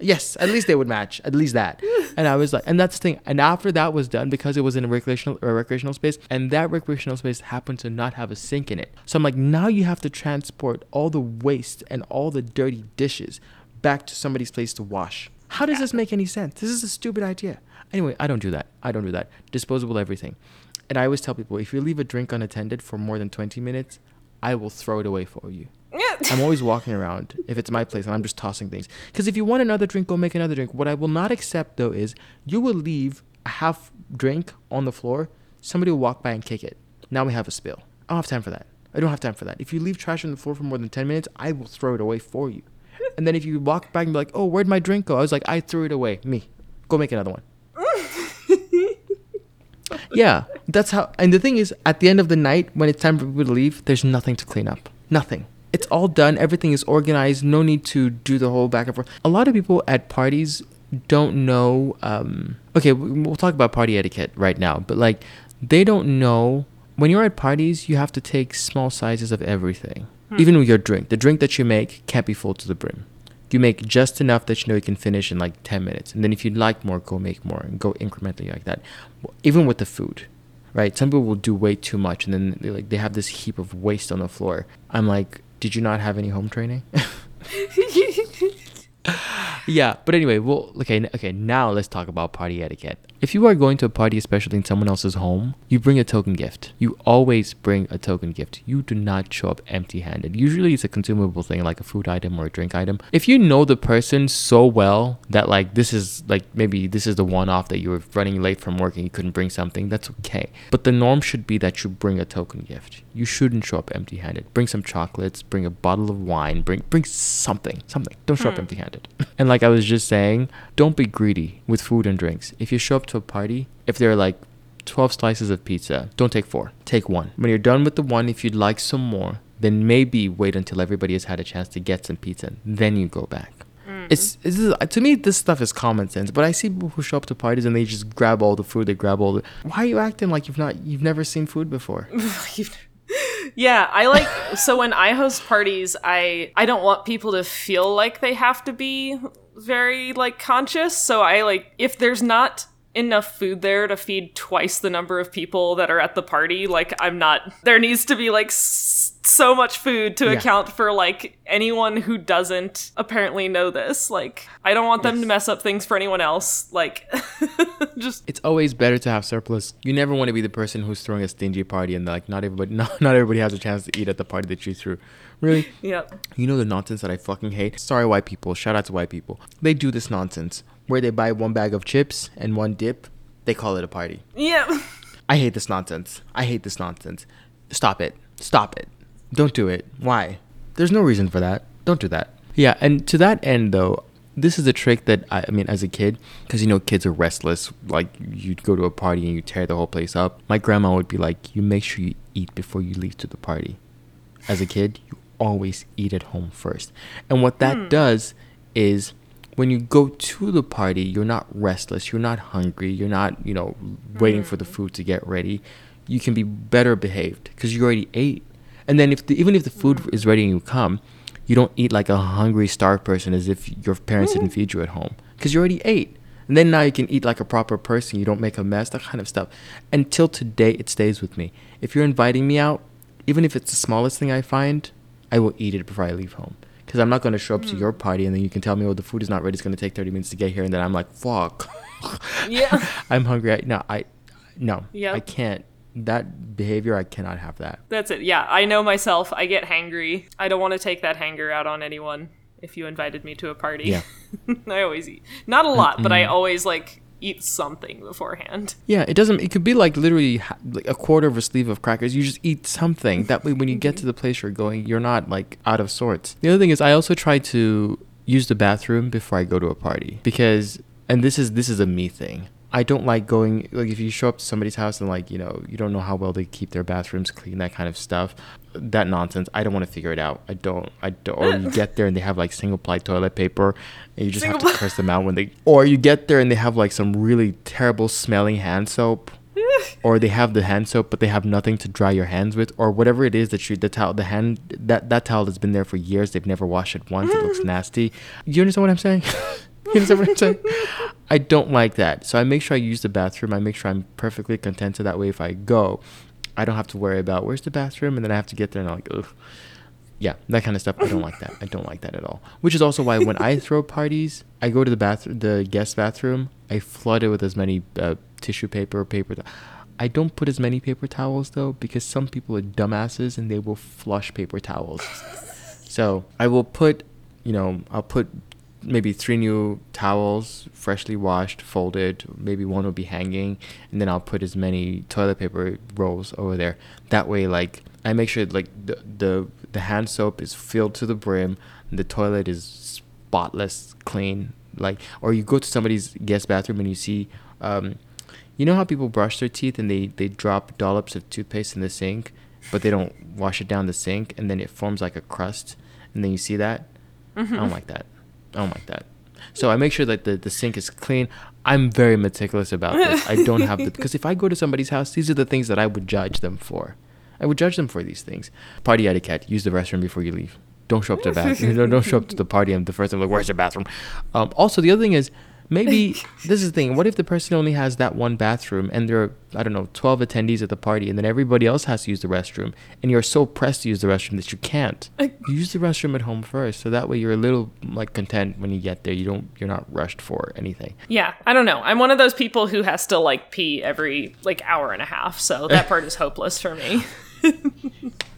Speaker 1: Yes, at least they would match. At least that. And I was like, and that's the thing. And after that was done, because it was in a recreational a recreational space, and that recreational space happened to not have a sink in it. So I'm like, now you have to transport all the waste and all the dirty dishes back to somebody's place to wash. How does this make any sense? This is a stupid idea. Anyway, I don't do that. I don't do that. Disposable everything. And I always tell people, if you leave a drink unattended for more than 20 minutes, I will throw it away for you. I'm always walking around if it's my place and I'm just tossing things. Because if you want another drink, go make another drink. What I will not accept though is you will leave a half drink on the floor, somebody will walk by and kick it. Now we have a spill. I don't have time for that. I don't have time for that. If you leave trash on the floor for more than 10 minutes, I will throw it away for you. And then if you walk back and be like, oh, where'd my drink go? I was like, I threw it away. Me. Go make another one. Yeah, that's how. And the thing is, at the end of the night, when it's time for people to leave, there's nothing to clean up. Nothing. It's all done. Everything is organized. No need to do the whole back and forth. A lot of people at parties don't know. Um, okay, we- we'll talk about party etiquette right now, but like, they don't know. When you're at parties, you have to take small sizes of everything. Even with your drink, the drink that you make can't be full to the brim. You make just enough that you know you can finish in like 10 minutes. And then if you'd like more, go make more and go incrementally like that. Even with the food, right? Some people will do way too much and then they like they have this heap of waste on the floor. I'm like, did you not have any home training? yeah, but anyway, well, okay, okay. Now let's talk about party etiquette. If you are going to a party, especially in someone else's home, you bring a token gift. You always bring a token gift. You do not show up empty-handed. Usually, it's a consumable thing like a food item or a drink item. If you know the person so well that like this is like maybe this is the one-off that you were running late from work and you couldn't bring something, that's okay. But the norm should be that you bring a token gift. You shouldn't show up empty-handed. Bring some chocolates. Bring a bottle of wine. Bring bring something. Something. Don't show up hmm. empty-handed. and like I was just saying, don't be greedy with food and drinks. If you show up to a party, if there are like 12 slices of pizza, don't take four. Take one. When you're done with the one, if you'd like some more, then maybe wait until everybody has had a chance to get some pizza. Then you go back. Mm-hmm. It's, it's to me this stuff is common sense, but I see people who show up to parties and they just grab all the food. They grab all the. Why are you acting like you've not you've never seen food before?
Speaker 2: yeah, I like so when I host parties, I I don't want people to feel like they have to be very like conscious. So I like if there's not enough food there to feed twice the number of people that are at the party, like I'm not there needs to be like so much food to
Speaker 1: Yeah.
Speaker 2: account for like anyone who doesn't apparently know this. Like I don't want them
Speaker 1: Yes.
Speaker 2: to mess up things for anyone else. Like just
Speaker 1: It's always better to have surplus. You never want to be the person who's throwing a stingy party and like not everybody not, not everybody has a chance to eat at the party that you threw. Really?
Speaker 2: yeah.
Speaker 1: You know the nonsense that I fucking hate? Sorry, white people. Shout out to white people. They do this nonsense where they buy one bag of chips and one dip. They call it a party.
Speaker 2: Yeah.
Speaker 1: I hate this nonsense. I hate this nonsense. Stop it. Stop it. Don't do it. Why? There's no reason for that. Don't do that. Yeah, and to that end, though, this is a trick that I, I mean, as a kid, because you know kids are restless. Like you'd go to a party and you tear the whole place up. My grandma would be like, "You make sure you eat before you leave to the party." As a kid, you always eat at home first, and what that hmm. does is when you go to the party, you're not restless, you're not hungry, you're not, you know, waiting for the hmm. food to get ready. You can be better behaved because you already ate. And then if the, even if the food is ready and you come, you don't eat like a hungry, starved person as if your parents didn't feed you at home because you already ate. And then now you can eat like a proper person. You don't make a mess, that kind of stuff. Until today, it stays with me. If you're inviting me out, even if it's the smallest thing I find, I will eat it before I leave home. Because I'm not going to show up to your mm. party and then you can tell me, oh, the food is not ready. It's going to take 30 minutes to get here. And then I'm like, fuck.
Speaker 2: Yeah.
Speaker 1: I'm hungry. I, no, I, no,
Speaker 2: Yep.
Speaker 1: I can't. That behavior, I cannot have that.
Speaker 2: That's it. Yeah, I know myself. I get hangry. I don't want to take that hanger out on anyone if you invited me to a party.
Speaker 1: Yeah.
Speaker 2: I always eat. Not a lot, but I always like eat something beforehand.
Speaker 1: Yeah, it doesn't. It could be like literally ha- like a quarter of a sleeve of crackers. You just eat something. That way, when you get to the place you're going, you're not like out of sorts. The other thing is, I also try to use the bathroom before I go to a party because, and this is this is a me thing. I don't like going like if you show up to somebody's house and like you know you don't know how well they keep their bathrooms clean that kind of stuff that nonsense I don't want to figure it out. I don't I don't or you get there and they have like single ply toilet paper and you just have to
Speaker 2: Single-ply-
Speaker 1: them out when they or you get there and they have like some really terrible smelling hand soap or they have the hand soap but they have nothing to dry your hands with or whatever it is that you the towel the hand that that towel has been there for years they've never washed it once it looks nasty. You understand what i'm saying you understand what i'm saying i don't like that so i make sure i use the bathroom i make sure i'm perfectly content so that way if i go i don't have to worry about where's the bathroom and then i have to get there and i'm like ugh yeah, that kind of stuff. I don't like that. I don't like that at all. Which is also why when I throw parties, I go to the bathroom, the guest bathroom. I flood it with as many uh, tissue paper, paper. Th- I don't put as many paper towels though, because some people are dumbasses and they will flush paper towels. so I will put, you know, I'll put maybe three new towels, freshly washed, folded. Maybe one will be hanging, and then I'll put as many toilet paper rolls over there. That way, like I make sure like the the the hand soap is filled to the brim, the toilet is spotless, clean. Like, or you go to somebody's guest bathroom and you see, um, you know how people brush their teeth and they they drop dollops of toothpaste in the sink, but they don't wash it down the sink, and then it forms like a crust, and then you see that. I don't like that. I don't like that. So I make sure that the, the sink is clean. I'm very meticulous about this. I don't have the because if I go to somebody's house, these are the things that I would judge them for. I would judge them for these things. Party etiquette: use the restroom before you leave. Don't show up to the bathroom. don't, don't show up to the party and the first time like, "Where's the bathroom?" Um, also, the other thing is, Maybe this is the thing. What if the person only has that one bathroom and there are, I don't know, 12 attendees at the party and then everybody else has to use the restroom and you're so pressed to use the restroom that you can't? use the restroom at home first so that way you're a little like content when you get there. You don't you're not rushed for anything.
Speaker 2: Yeah, I don't know. I'm one of those people who has to like pee every like hour and a half, so that part is hopeless for me.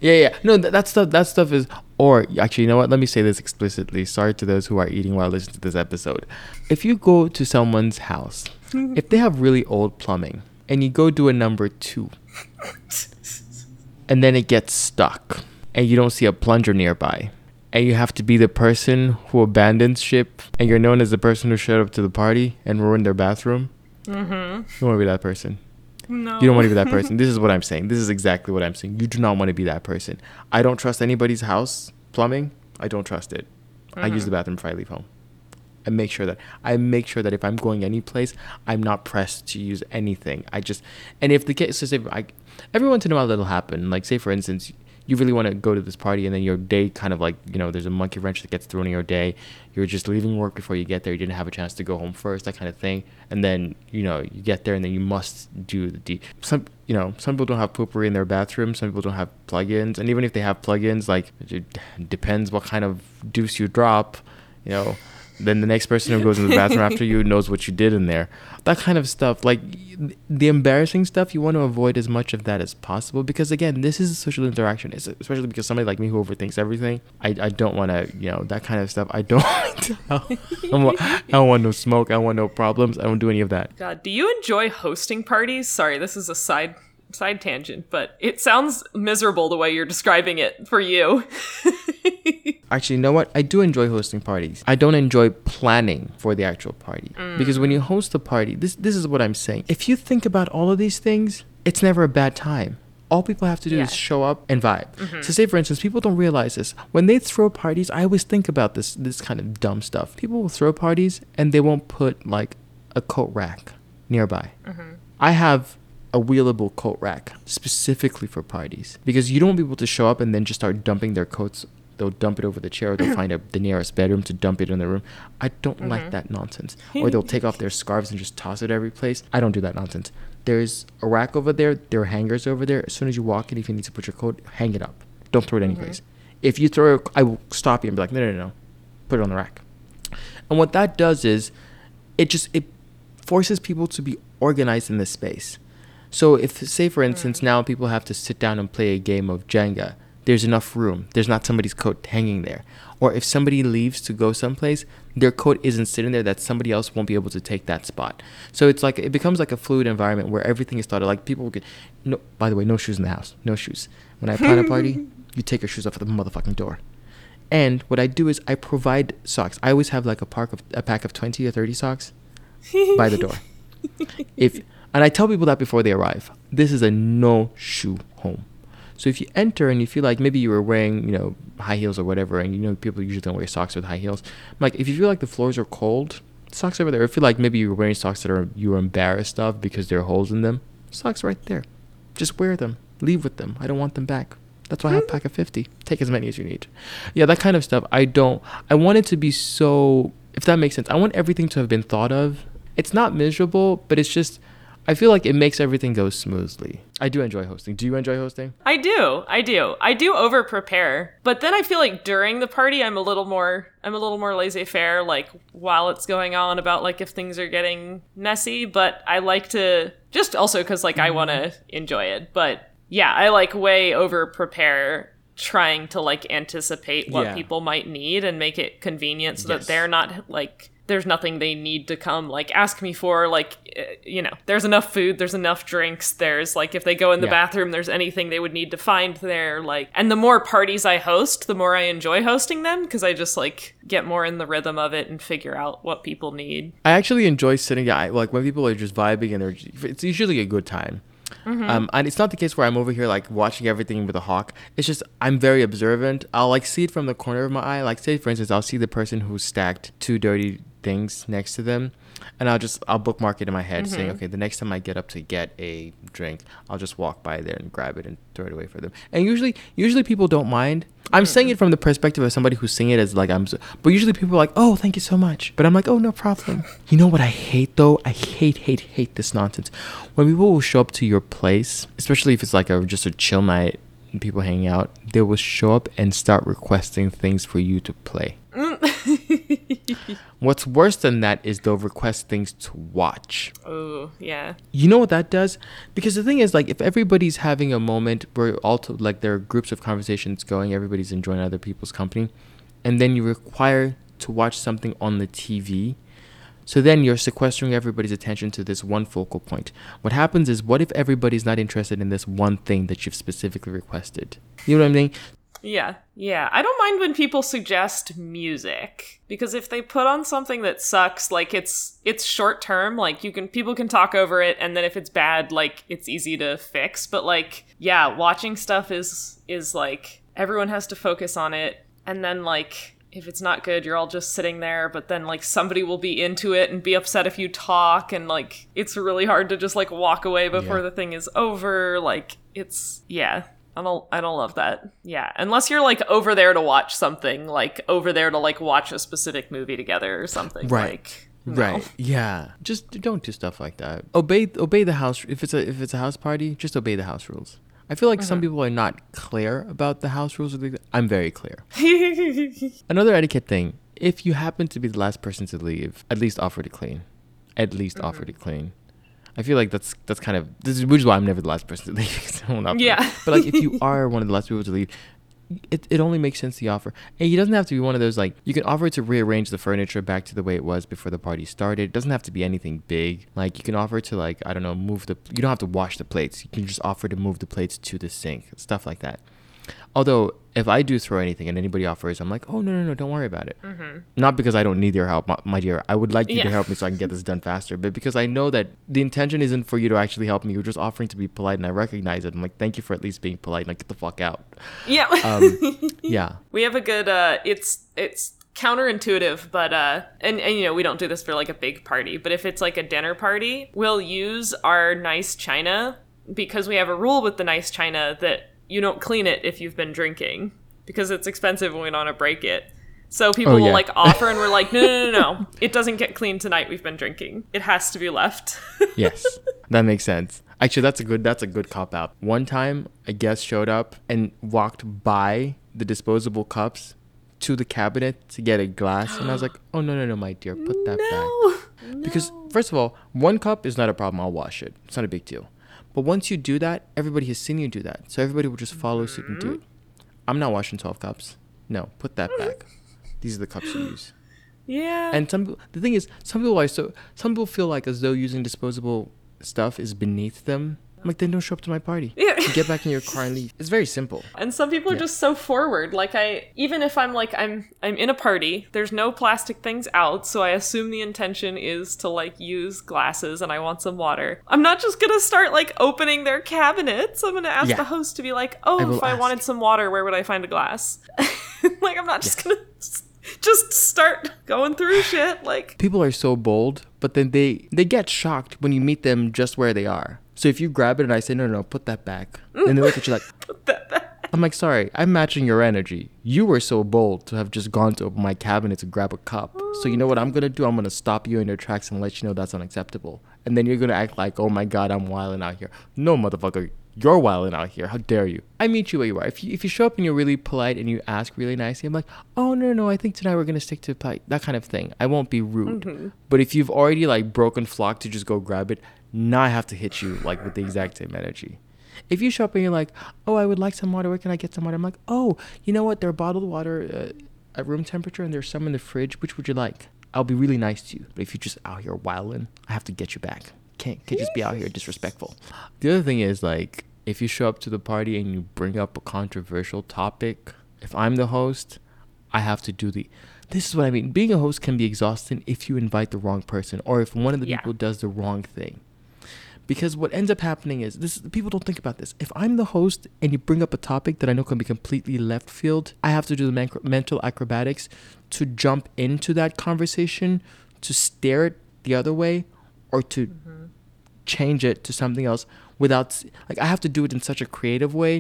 Speaker 1: Yeah, yeah. No, th- that stuff. That stuff is. Or actually, you know what? Let me say this explicitly. Sorry to those who are eating while listening to this episode. If you go to someone's house, if they have really old plumbing, and you go do a number two, and then it gets stuck, and you don't see a plunger nearby, and you have to be the person who abandons ship, and you're known as the person who showed up to the party and ruined their bathroom. Mm-hmm. You want to be that person.
Speaker 2: No.
Speaker 1: You don't want to be that person. This is what I'm saying. This is exactly what I'm saying. You do not want to be that person. I don't trust anybody's house plumbing. I don't trust it. I use the uh-huh. bathroom before I leave home. I make sure that I make sure that if I'm going any place, I'm not pressed to use anything. I just and if the case is if I every once in a while that'll happen. Like say for instance, you really want to go to this party and then your day kind of like you know there's a monkey wrench that gets thrown in your day. You're just leaving work before you get there. You didn't have a chance to go home first, that kind of thing. And then you know you get there and then you must do the de- some you know some people don't have Poo-Pourri in their bathroom. Some people don't have plugins, and even if they have plugins, like it depends what kind of deuce you drop. You know, then the next person who goes in the bathroom after you knows what you did in there. That kind of stuff, like the embarrassing stuff, you want to avoid as much of that as possible because again, this is a social interaction. It's especially because somebody like me who overthinks everything. I, I don't want to, you know, that kind of stuff. I don't. I don't, want, I don't want no smoke. I don't want no problems. I don't do any of that.
Speaker 2: God, do you enjoy hosting parties? Sorry, this is a side side tangent, but it sounds miserable the way you're describing it for you.
Speaker 1: Actually, you know what? I do enjoy hosting parties. I don't enjoy planning for the actual party mm. because when you host a party, this this is what I'm saying. If you think about all of these things, it's never a bad time. All people have to do
Speaker 2: Yeah.
Speaker 1: is show up and vibe. Mm-hmm. So, say for instance, people don't realize this. When they throw parties, I always think about this this kind of dumb stuff. People will throw parties and they won't put like a coat rack nearby. Mm-hmm. I have a wheelable coat rack specifically for parties because you don't want people to show up and then just start dumping their coats. They'll dump it over the chair or they'll find a, the nearest bedroom to dump it in the room. I don't mm-hmm. like that nonsense. Or they'll take off their scarves and just toss it every place. I don't do that nonsense. There's a rack over there. There are hangers over there. As soon as you walk in, if you need to put your coat, hang it up. Don't throw it anyplace. Mm-hmm. If you throw it, I will stop you and be like, no, no, no, no. Put it on the rack. And what that does is it just it forces people to be organized in this space. So if say for instance mm. now people have to sit down and play a game of Jenga, there's enough room. There's not somebody's coat hanging there. Or if somebody leaves to go someplace, their coat isn't sitting there that somebody else won't be able to take that spot. So it's like it becomes like a fluid environment where everything is thought of like people get no by the way, no shoes in the house. No shoes. When I plan a party, you take your shoes off at the motherfucking door. And what I do is I provide socks. I always have like a pack of a pack of 20 or 30 socks by the door. If and I tell people that before they arrive. This is a no shoe home. So if you enter and you feel like maybe you were wearing, you know, high heels or whatever, and you know people usually don't wear socks with high heels. Like if you feel like the floors are cold, socks over there. If you feel like maybe you were wearing socks that are you were embarrassed of because there are holes in them, socks right there. Just wear them. Leave with them. I don't want them back. That's why I have a mm-hmm. pack of 50. Take as many as you need. Yeah, that kind of stuff. I don't. I want it to be so. If that makes sense, I want everything to have been thought of. It's not miserable, but it's just. I feel like it makes everything go smoothly. I do enjoy hosting. Do you enjoy hosting?
Speaker 2: I do. I do. I do over prepare. But then I feel like during the party I'm a little more I'm a little more laissez-faire like while it's going on about like if things are getting messy, but I like to just also cuz like I mm-hmm. want to enjoy it. But yeah, I like way over prepare trying to like anticipate what
Speaker 1: Yeah.
Speaker 2: people might need and make it convenient so
Speaker 1: Yes.
Speaker 2: that they're not like there's nothing they need to come like ask me for like eh, you know there's enough food there's enough drinks there's like if they go in the
Speaker 1: Yeah.
Speaker 2: bathroom there's anything they would need to find there like and the more parties i host the more i enjoy hosting them because i just like get more in the rhythm of it and figure out what people need
Speaker 1: I actually enjoy sitting. Yeah, I- like when people are just vibing and they're. It's usually a good time. Um, and it's not the case where I'm over here like watching everything with a hawk. It's just I'm very observant. I'll like see it from the corner of my eye. Like say for instance, I'll see the person who stacked two dirty things next to them, and I'll just I'll bookmark it in my head, saying, mm-hmm. okay, the next time I get up to get a drink, I'll just walk by there and grab it and throw it away for them. And usually, usually people don't mind. I'm saying it mm-hmm. from the perspective of somebody who's saying it as like I'm, so, but usually people are like, oh, thank you so much. But I'm like, oh, no problem. You know what I hate though? I hate, hate, hate this nonsense. When people will show up to your place, especially if it's like a just a chill night and people hanging out, they will show up and start requesting things for you to play. What's worse than that is they'll request things to watch.
Speaker 2: Oh, yeah.
Speaker 1: You know what that does? Because the thing is, like, if everybody's having a moment where all to, like there are groups of conversations going, everybody's enjoying other people's company, and then you require to watch something on the TV. So then you're sequestering everybody's attention to this one focal point. What happens is, what if everybody's not interested in this one thing that you've specifically requested? You know what I'm mean?
Speaker 2: Yeah, yeah. I don't mind when people suggest music because if they put on something that sucks, like it's it's short term, like you can people can talk over it and then if it's bad, like it's easy to fix, but like yeah, watching stuff is is like everyone has to focus on it and then like if it's not good, you're all just sitting there, but then like somebody will be into it and be upset if you talk and like it's really hard to just like walk away before
Speaker 1: Yeah.
Speaker 2: the thing is over. Like it's yeah. I don't I don't love that. Yeah. Unless you're like over there to watch something, like over there to like watch a specific movie together or something.
Speaker 1: Right.
Speaker 2: Like no.
Speaker 1: Right. Yeah. Just don't do stuff like that. Obey obey the house if it's a if it's a house party, just obey the house rules. I feel like some mm-hmm. people are not clear about the house rules. I'm very clear. Another etiquette thing: if you happen to be the last person to leave, at least offer to clean. At least offer mm-hmm. to clean. I feel like that's that's kind of this is which is why I'm never the last person to leave. I won't offer.
Speaker 2: Yeah.
Speaker 1: But like if you are one of the last people to leave, it, it only makes sense to offer. And it doesn't have to be one of those like you can offer to rearrange the furniture back to the way it was before the party started. It doesn't have to be anything big. Like you can offer to like I don't know move the you don't have to wash the plates. You can just offer to move the plates to the sink, stuff like that. Although if I do throw anything and anybody offers, I'm like, oh no no no, don't worry about it. Not because I don't need your help, my, my dear. I would like you to help me so I can get this done faster, but because I know that the intention isn't for you to actually help me. You're just offering to be polite, and I recognize it. I'm like, thank you for at least being polite. Like, get the fuck out.
Speaker 2: Yeah.
Speaker 1: Um, yeah.
Speaker 2: we have a good uh it's it's counterintuitive but uh and, and you know we don't do this for like a big party but if it's like a dinner party we'll use our nice china because we have a rule with the nice china that you don't clean it if you've been drinking because it's expensive and we don't want to break it so oh, people
Speaker 1: Oh,
Speaker 2: will like offer and we're like no no no no no it doesn't get cleaned tonight we've been drinking it has to be left
Speaker 1: Yes, that makes sense. Actually, that's a good that's a good cop out. One time, a guest showed up and walked by the disposable cups to the cabinet to get a glass, and I was like, "Oh no no no, my dear, put that back." No. Because first of all, one cup is not a problem. I'll wash it. It's not a big deal. But once you do that, everybody has seen you do that, so everybody will just follow suit and do it. I'm not washing twelve cups. No, put that back. These are the cups you use.
Speaker 2: yeah
Speaker 1: And some the thing is, some people are so some people feel like as though using disposable stuff is beneath them. I'm like, then don't show up to my party. Get back in your car and leave. It's very simple.
Speaker 2: And some people are
Speaker 1: Yeah.
Speaker 2: just so forward. Like I even if I'm like I'm I'm in a party, there's no plastic things out, so I assume the intention is to like use glasses and I want some water. I'm not just going to start like opening their cabinets. I'm going to ask
Speaker 1: Yeah.
Speaker 2: the host to be like, "Oh,
Speaker 1: I
Speaker 2: if I
Speaker 1: ask.
Speaker 2: wanted some water, where would I find a glass?" like I'm not just going to just start going through shit like
Speaker 1: People are so bold, but then they they get shocked when you meet them just where they are. So if you grab it and I say no no no, put that back, And then they look at you like. put that back. I'm like, sorry, I'm matching your energy. You were so bold to have just gone to open my cabinet to grab a cup. So you know what I'm gonna do? I'm gonna stop you in your tracks and let you know that's unacceptable. And then you're gonna act like, oh my god, I'm wilding out here. No, motherfucker, you're wilding out here. How dare you? I meet you where you are. If you if you show up and you're really polite and you ask really nicely, I'm like, oh no no, I think tonight we're gonna stick to polite. That kind of thing. I won't be rude. Mm-hmm. But if you've already like broken flock to just go grab it, now I have to hit you like with the exact same energy. If you show up and you're like, oh, I would like some water. Where can I get some water? I'm like, oh, you know what? There are bottled water uh, at room temperature, and there's some in the fridge. Which would you like? I'll be really nice to you. But if you're just out here wilding, I have to get you back. Can't can't just be out here disrespectful. The other thing is like, if you show up to the party and you bring up a controversial topic, if I'm the host, I have to do the. This is what I mean. Being a host can be exhausting if you invite the wrong person or if one of the
Speaker 2: Yeah.
Speaker 1: people does the wrong thing because what ends up happening is this people don't think about this if i'm the host and you bring up a topic that i know can be completely left field i have to do the man- mental acrobatics to jump into that conversation to stare it the other way or to
Speaker 2: Mm-hmm.
Speaker 1: change it to something else without like I have to do it in such a creative way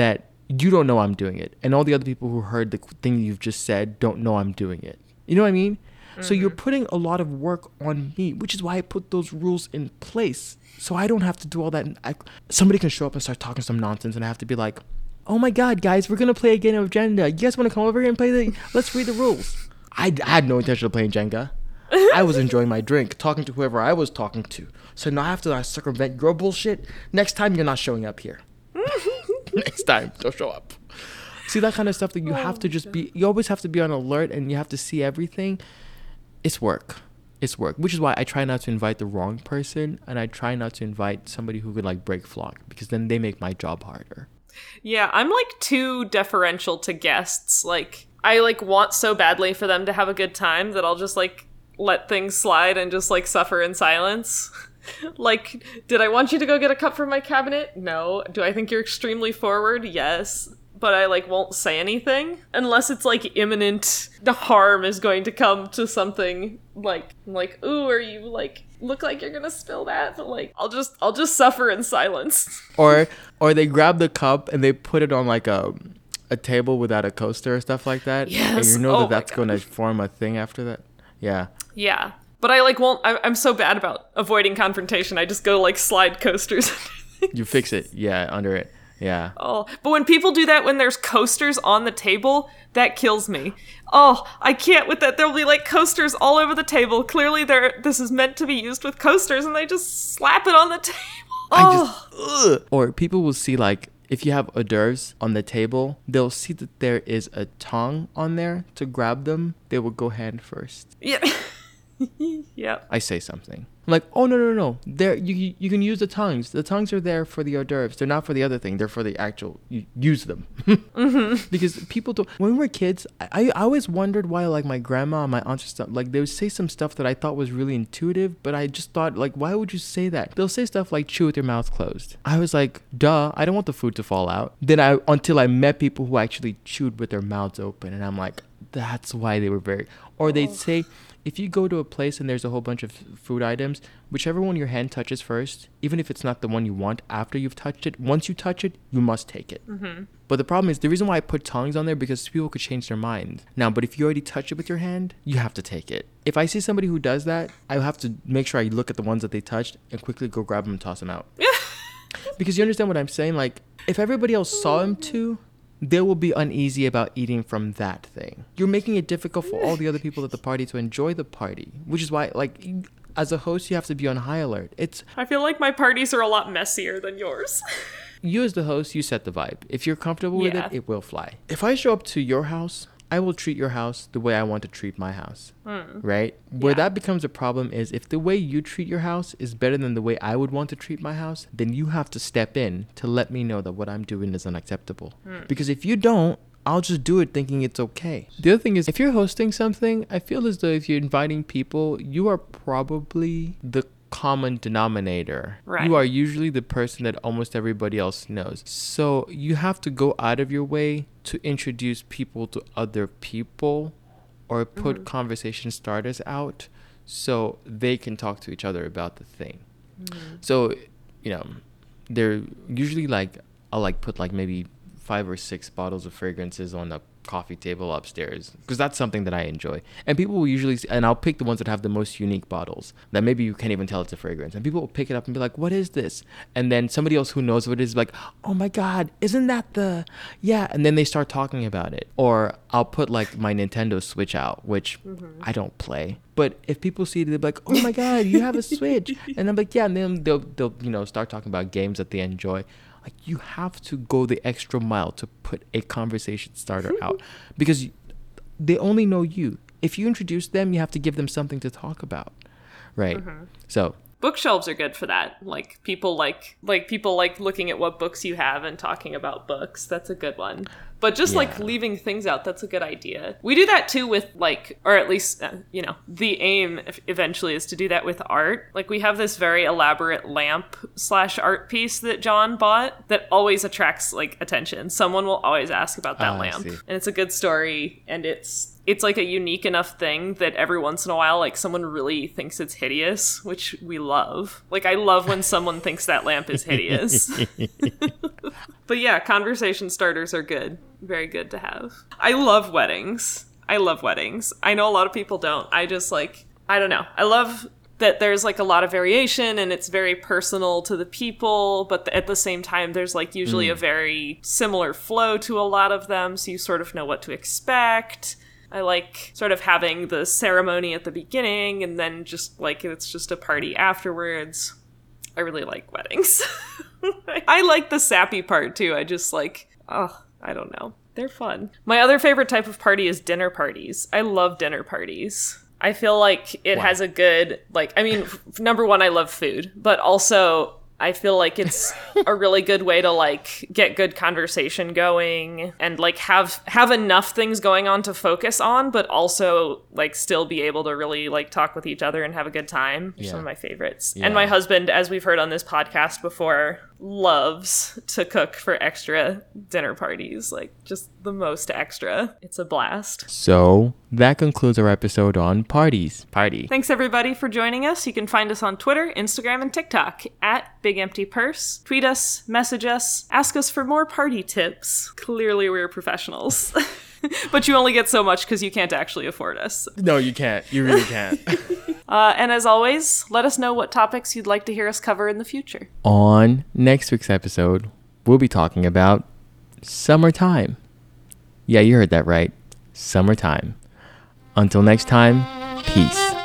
Speaker 1: that you don't know I'm doing it and all the other people who heard the thing you've just said don't know I'm doing it. You know what I mean? So you're
Speaker 2: Mm-hmm.
Speaker 1: putting a lot of work on me, which is why I put those rules in place. So I don't have to do all that. I, somebody can show up and start talking some nonsense, and I have to be like, "Oh my God, guys, we're gonna play a game of Jenga. You guys want to come over here and play the? Let's read the rules." I, I had no intention of playing Jenga. I was enjoying my drink, talking to whoever I was talking to. So now after I circumvent your bullshit, next time you're not showing up here. next time, don't show up. See that kind of stuff that you have to just be. You always have to be on alert, and you have to see everything. It's work. It's work, which is why I try not to invite the wrong person, and I try not to invite somebody who could like break flock because then they make my job harder.
Speaker 2: Yeah, I'm like too deferential to guests. Like I like want so badly for them to have a good time that I'll just like let things slide and just like suffer in silence. like, did I want you to go get a cup from my cabinet? No. Do I think you're extremely forward? Yes. But I like won't say anything unless it's like imminent the harm is going to come to something like I'm like ooh are you like look like you're gonna spill that but like I'll just I'll just suffer in silence.
Speaker 1: or or they grab the cup and they put it on like a a table without a coaster or stuff like that.
Speaker 2: yes And
Speaker 1: you know
Speaker 2: Oh
Speaker 1: that that's going to form a thing after that. Yeah.
Speaker 2: Yeah. But I like won't. I, I'm so bad about avoiding confrontation. I just go like slide coasters.
Speaker 1: You fix it. Yeah, under it. Yeah.
Speaker 2: oh, but when people do that when there's coasters on the table, that kills me. Oh, I can't with that. There'll be like coasters all over the table. Clearly, there. This is meant to be used with coasters, and they just slap it on the table.
Speaker 1: I
Speaker 2: Oh,
Speaker 1: just or people will see like if you have hors d'oeuvres on the table, they'll see that there is a tongue on there to grab them. They will go hand first.
Speaker 2: yeah. yep.
Speaker 1: I say something. I'm like, oh no no no, there you you- can use the tongues. The tongues are there for the hors d'oeuvres. They're not for the other thing. They're for the actual. You use them mm-hmm. because people don't. When we were kids, I, I always wondered why like my grandma and my aunts and stuff like they would say some stuff that I thought was really intuitive, but I just thought like, why would you say that? They'll say stuff like chew with your mouth closed. I was like, duh, I don't want the food to fall out. Then I until I met people who actually chewed with their mouths open, and I'm like, that's why they were very. Or they'd oh. say if you go to a place and there's a whole bunch of food items, whichever one your hand touches first, even if it's not the one you want after you've touched it, once you touch it, you must take it. Mm-hmm. But the problem is the reason why I put tongs on there because people could change their mind. Now, but if you already touch it with your hand, you have to take it. If I see somebody who does that, I have to make sure I look at the ones that they touched and quickly go grab them and toss them out. because you understand what I'm saying? Like, if everybody else saw him too, they will be uneasy about eating from that thing. You're making it difficult for all the other people at the party to enjoy the party, which is why, like, as a host, you have to be on high alert. It's
Speaker 2: I feel like my parties are a lot messier than yours.
Speaker 1: you as the host, you set the vibe. If you're comfortable with
Speaker 2: Yeah.
Speaker 1: it, it will fly. If I show up to your house, I will treat your house the way I want to treat my house. Right? Where.
Speaker 2: Yeah.
Speaker 1: that becomes a problem is if the way you treat your house is better than the way I would want to treat my house, then you have to step in to let me know that what I'm doing is unacceptable.
Speaker 2: Hmm.
Speaker 1: Because if you don't, I'll just do it thinking it's okay. The other thing is, if you're hosting something, I feel as though if you're inviting people, you are probably the common denominator.
Speaker 2: Right.
Speaker 1: You are usually the person that almost everybody else knows. So you have to go out of your way to introduce people to other people or put mm-hmm. conversation starters out so they can talk to each other about the thing. Mm-hmm. So, you know, they're usually like I'll like put like maybe five or six bottles of fragrances on a coffee table upstairs because that's something that I enjoy. And people will usually and I'll pick the ones that have the most unique bottles that maybe you can't even tell it's a fragrance. And people will pick it up and be like, "What is this?" And then somebody else who knows what it is like, "Oh my god, isn't that the yeah?" And then they start talking about it. Or I'll put like my Nintendo Switch out, which mm-hmm. I don't play. But if people see it, they'll be like, "Oh my god, you have a Switch!" And I'm like, "Yeah." And then they'll they'll you know start talking about games that they enjoy. Like you have to go the extra mile to put a conversation starter out because they only know you. If you introduce them, you have to give them something to talk about, right? Uh-huh. So
Speaker 2: Bookshelves are good for that. Like people like like people like looking at what books you have and talking about books. That's a good one. But just like leaving things out, that's a good idea. We do that too with like, or at least, uh, you know, the aim eventually is to do that with art. Like we have this very elaborate lamp slash art piece that John bought that always attracts like attention. Someone will always ask about that
Speaker 1: I
Speaker 2: lamp. And it's a good story and it's it's like a unique enough thing that every once in a while like someone really thinks it's hideous, which we love. Like I love when someone thinks that lamp is hideous. But yeah, conversation starters are good. Very good to have. I love weddings. I love weddings. I know a lot of people don't. I just like, I don't know. I love that there's like a lot of variation and it's very personal to the people, but at the same time, there's like usually a hmm. very similar flow to a lot of them, so you sort of know what to expect. I like sort of having the ceremony at the beginning and then just like it's just a party afterwards. I really like weddings. I like the sappy part too. I just like, oh, I don't know. They're fun. My other favorite type of party is dinner parties. I love dinner parties. I feel like it
Speaker 1: Wow.
Speaker 2: has a good, like, I mean, number one, I love food, but also I feel like it's a really good way to like get good conversation going and like have have enough things going on to focus on, but also like still be able to really like talk with each other and have a good time.
Speaker 1: Yeah.
Speaker 2: Some of my favorites.
Speaker 1: Yeah.
Speaker 2: And my husband, as we've heard on this podcast before, loves to cook for extra dinner parties. Like just the most extra. It's a blast.
Speaker 1: So that concludes our episode on parties. Party.
Speaker 2: Thanks everybody for joining us. You can find us on Twitter, Instagram, and TikTok at Big Empty Purse. Tweet us, message us, ask us for more party tips. Clearly, we're professionals. but you only get so much because you can't actually afford us.
Speaker 1: No, you can't. You really can't.
Speaker 2: Uh, and as always, let us know what topics you'd like to hear us cover in the future.
Speaker 1: on next week's episode, we'll be talking about summertime. Yeah, you heard that right. Summertime. Until next time, peace.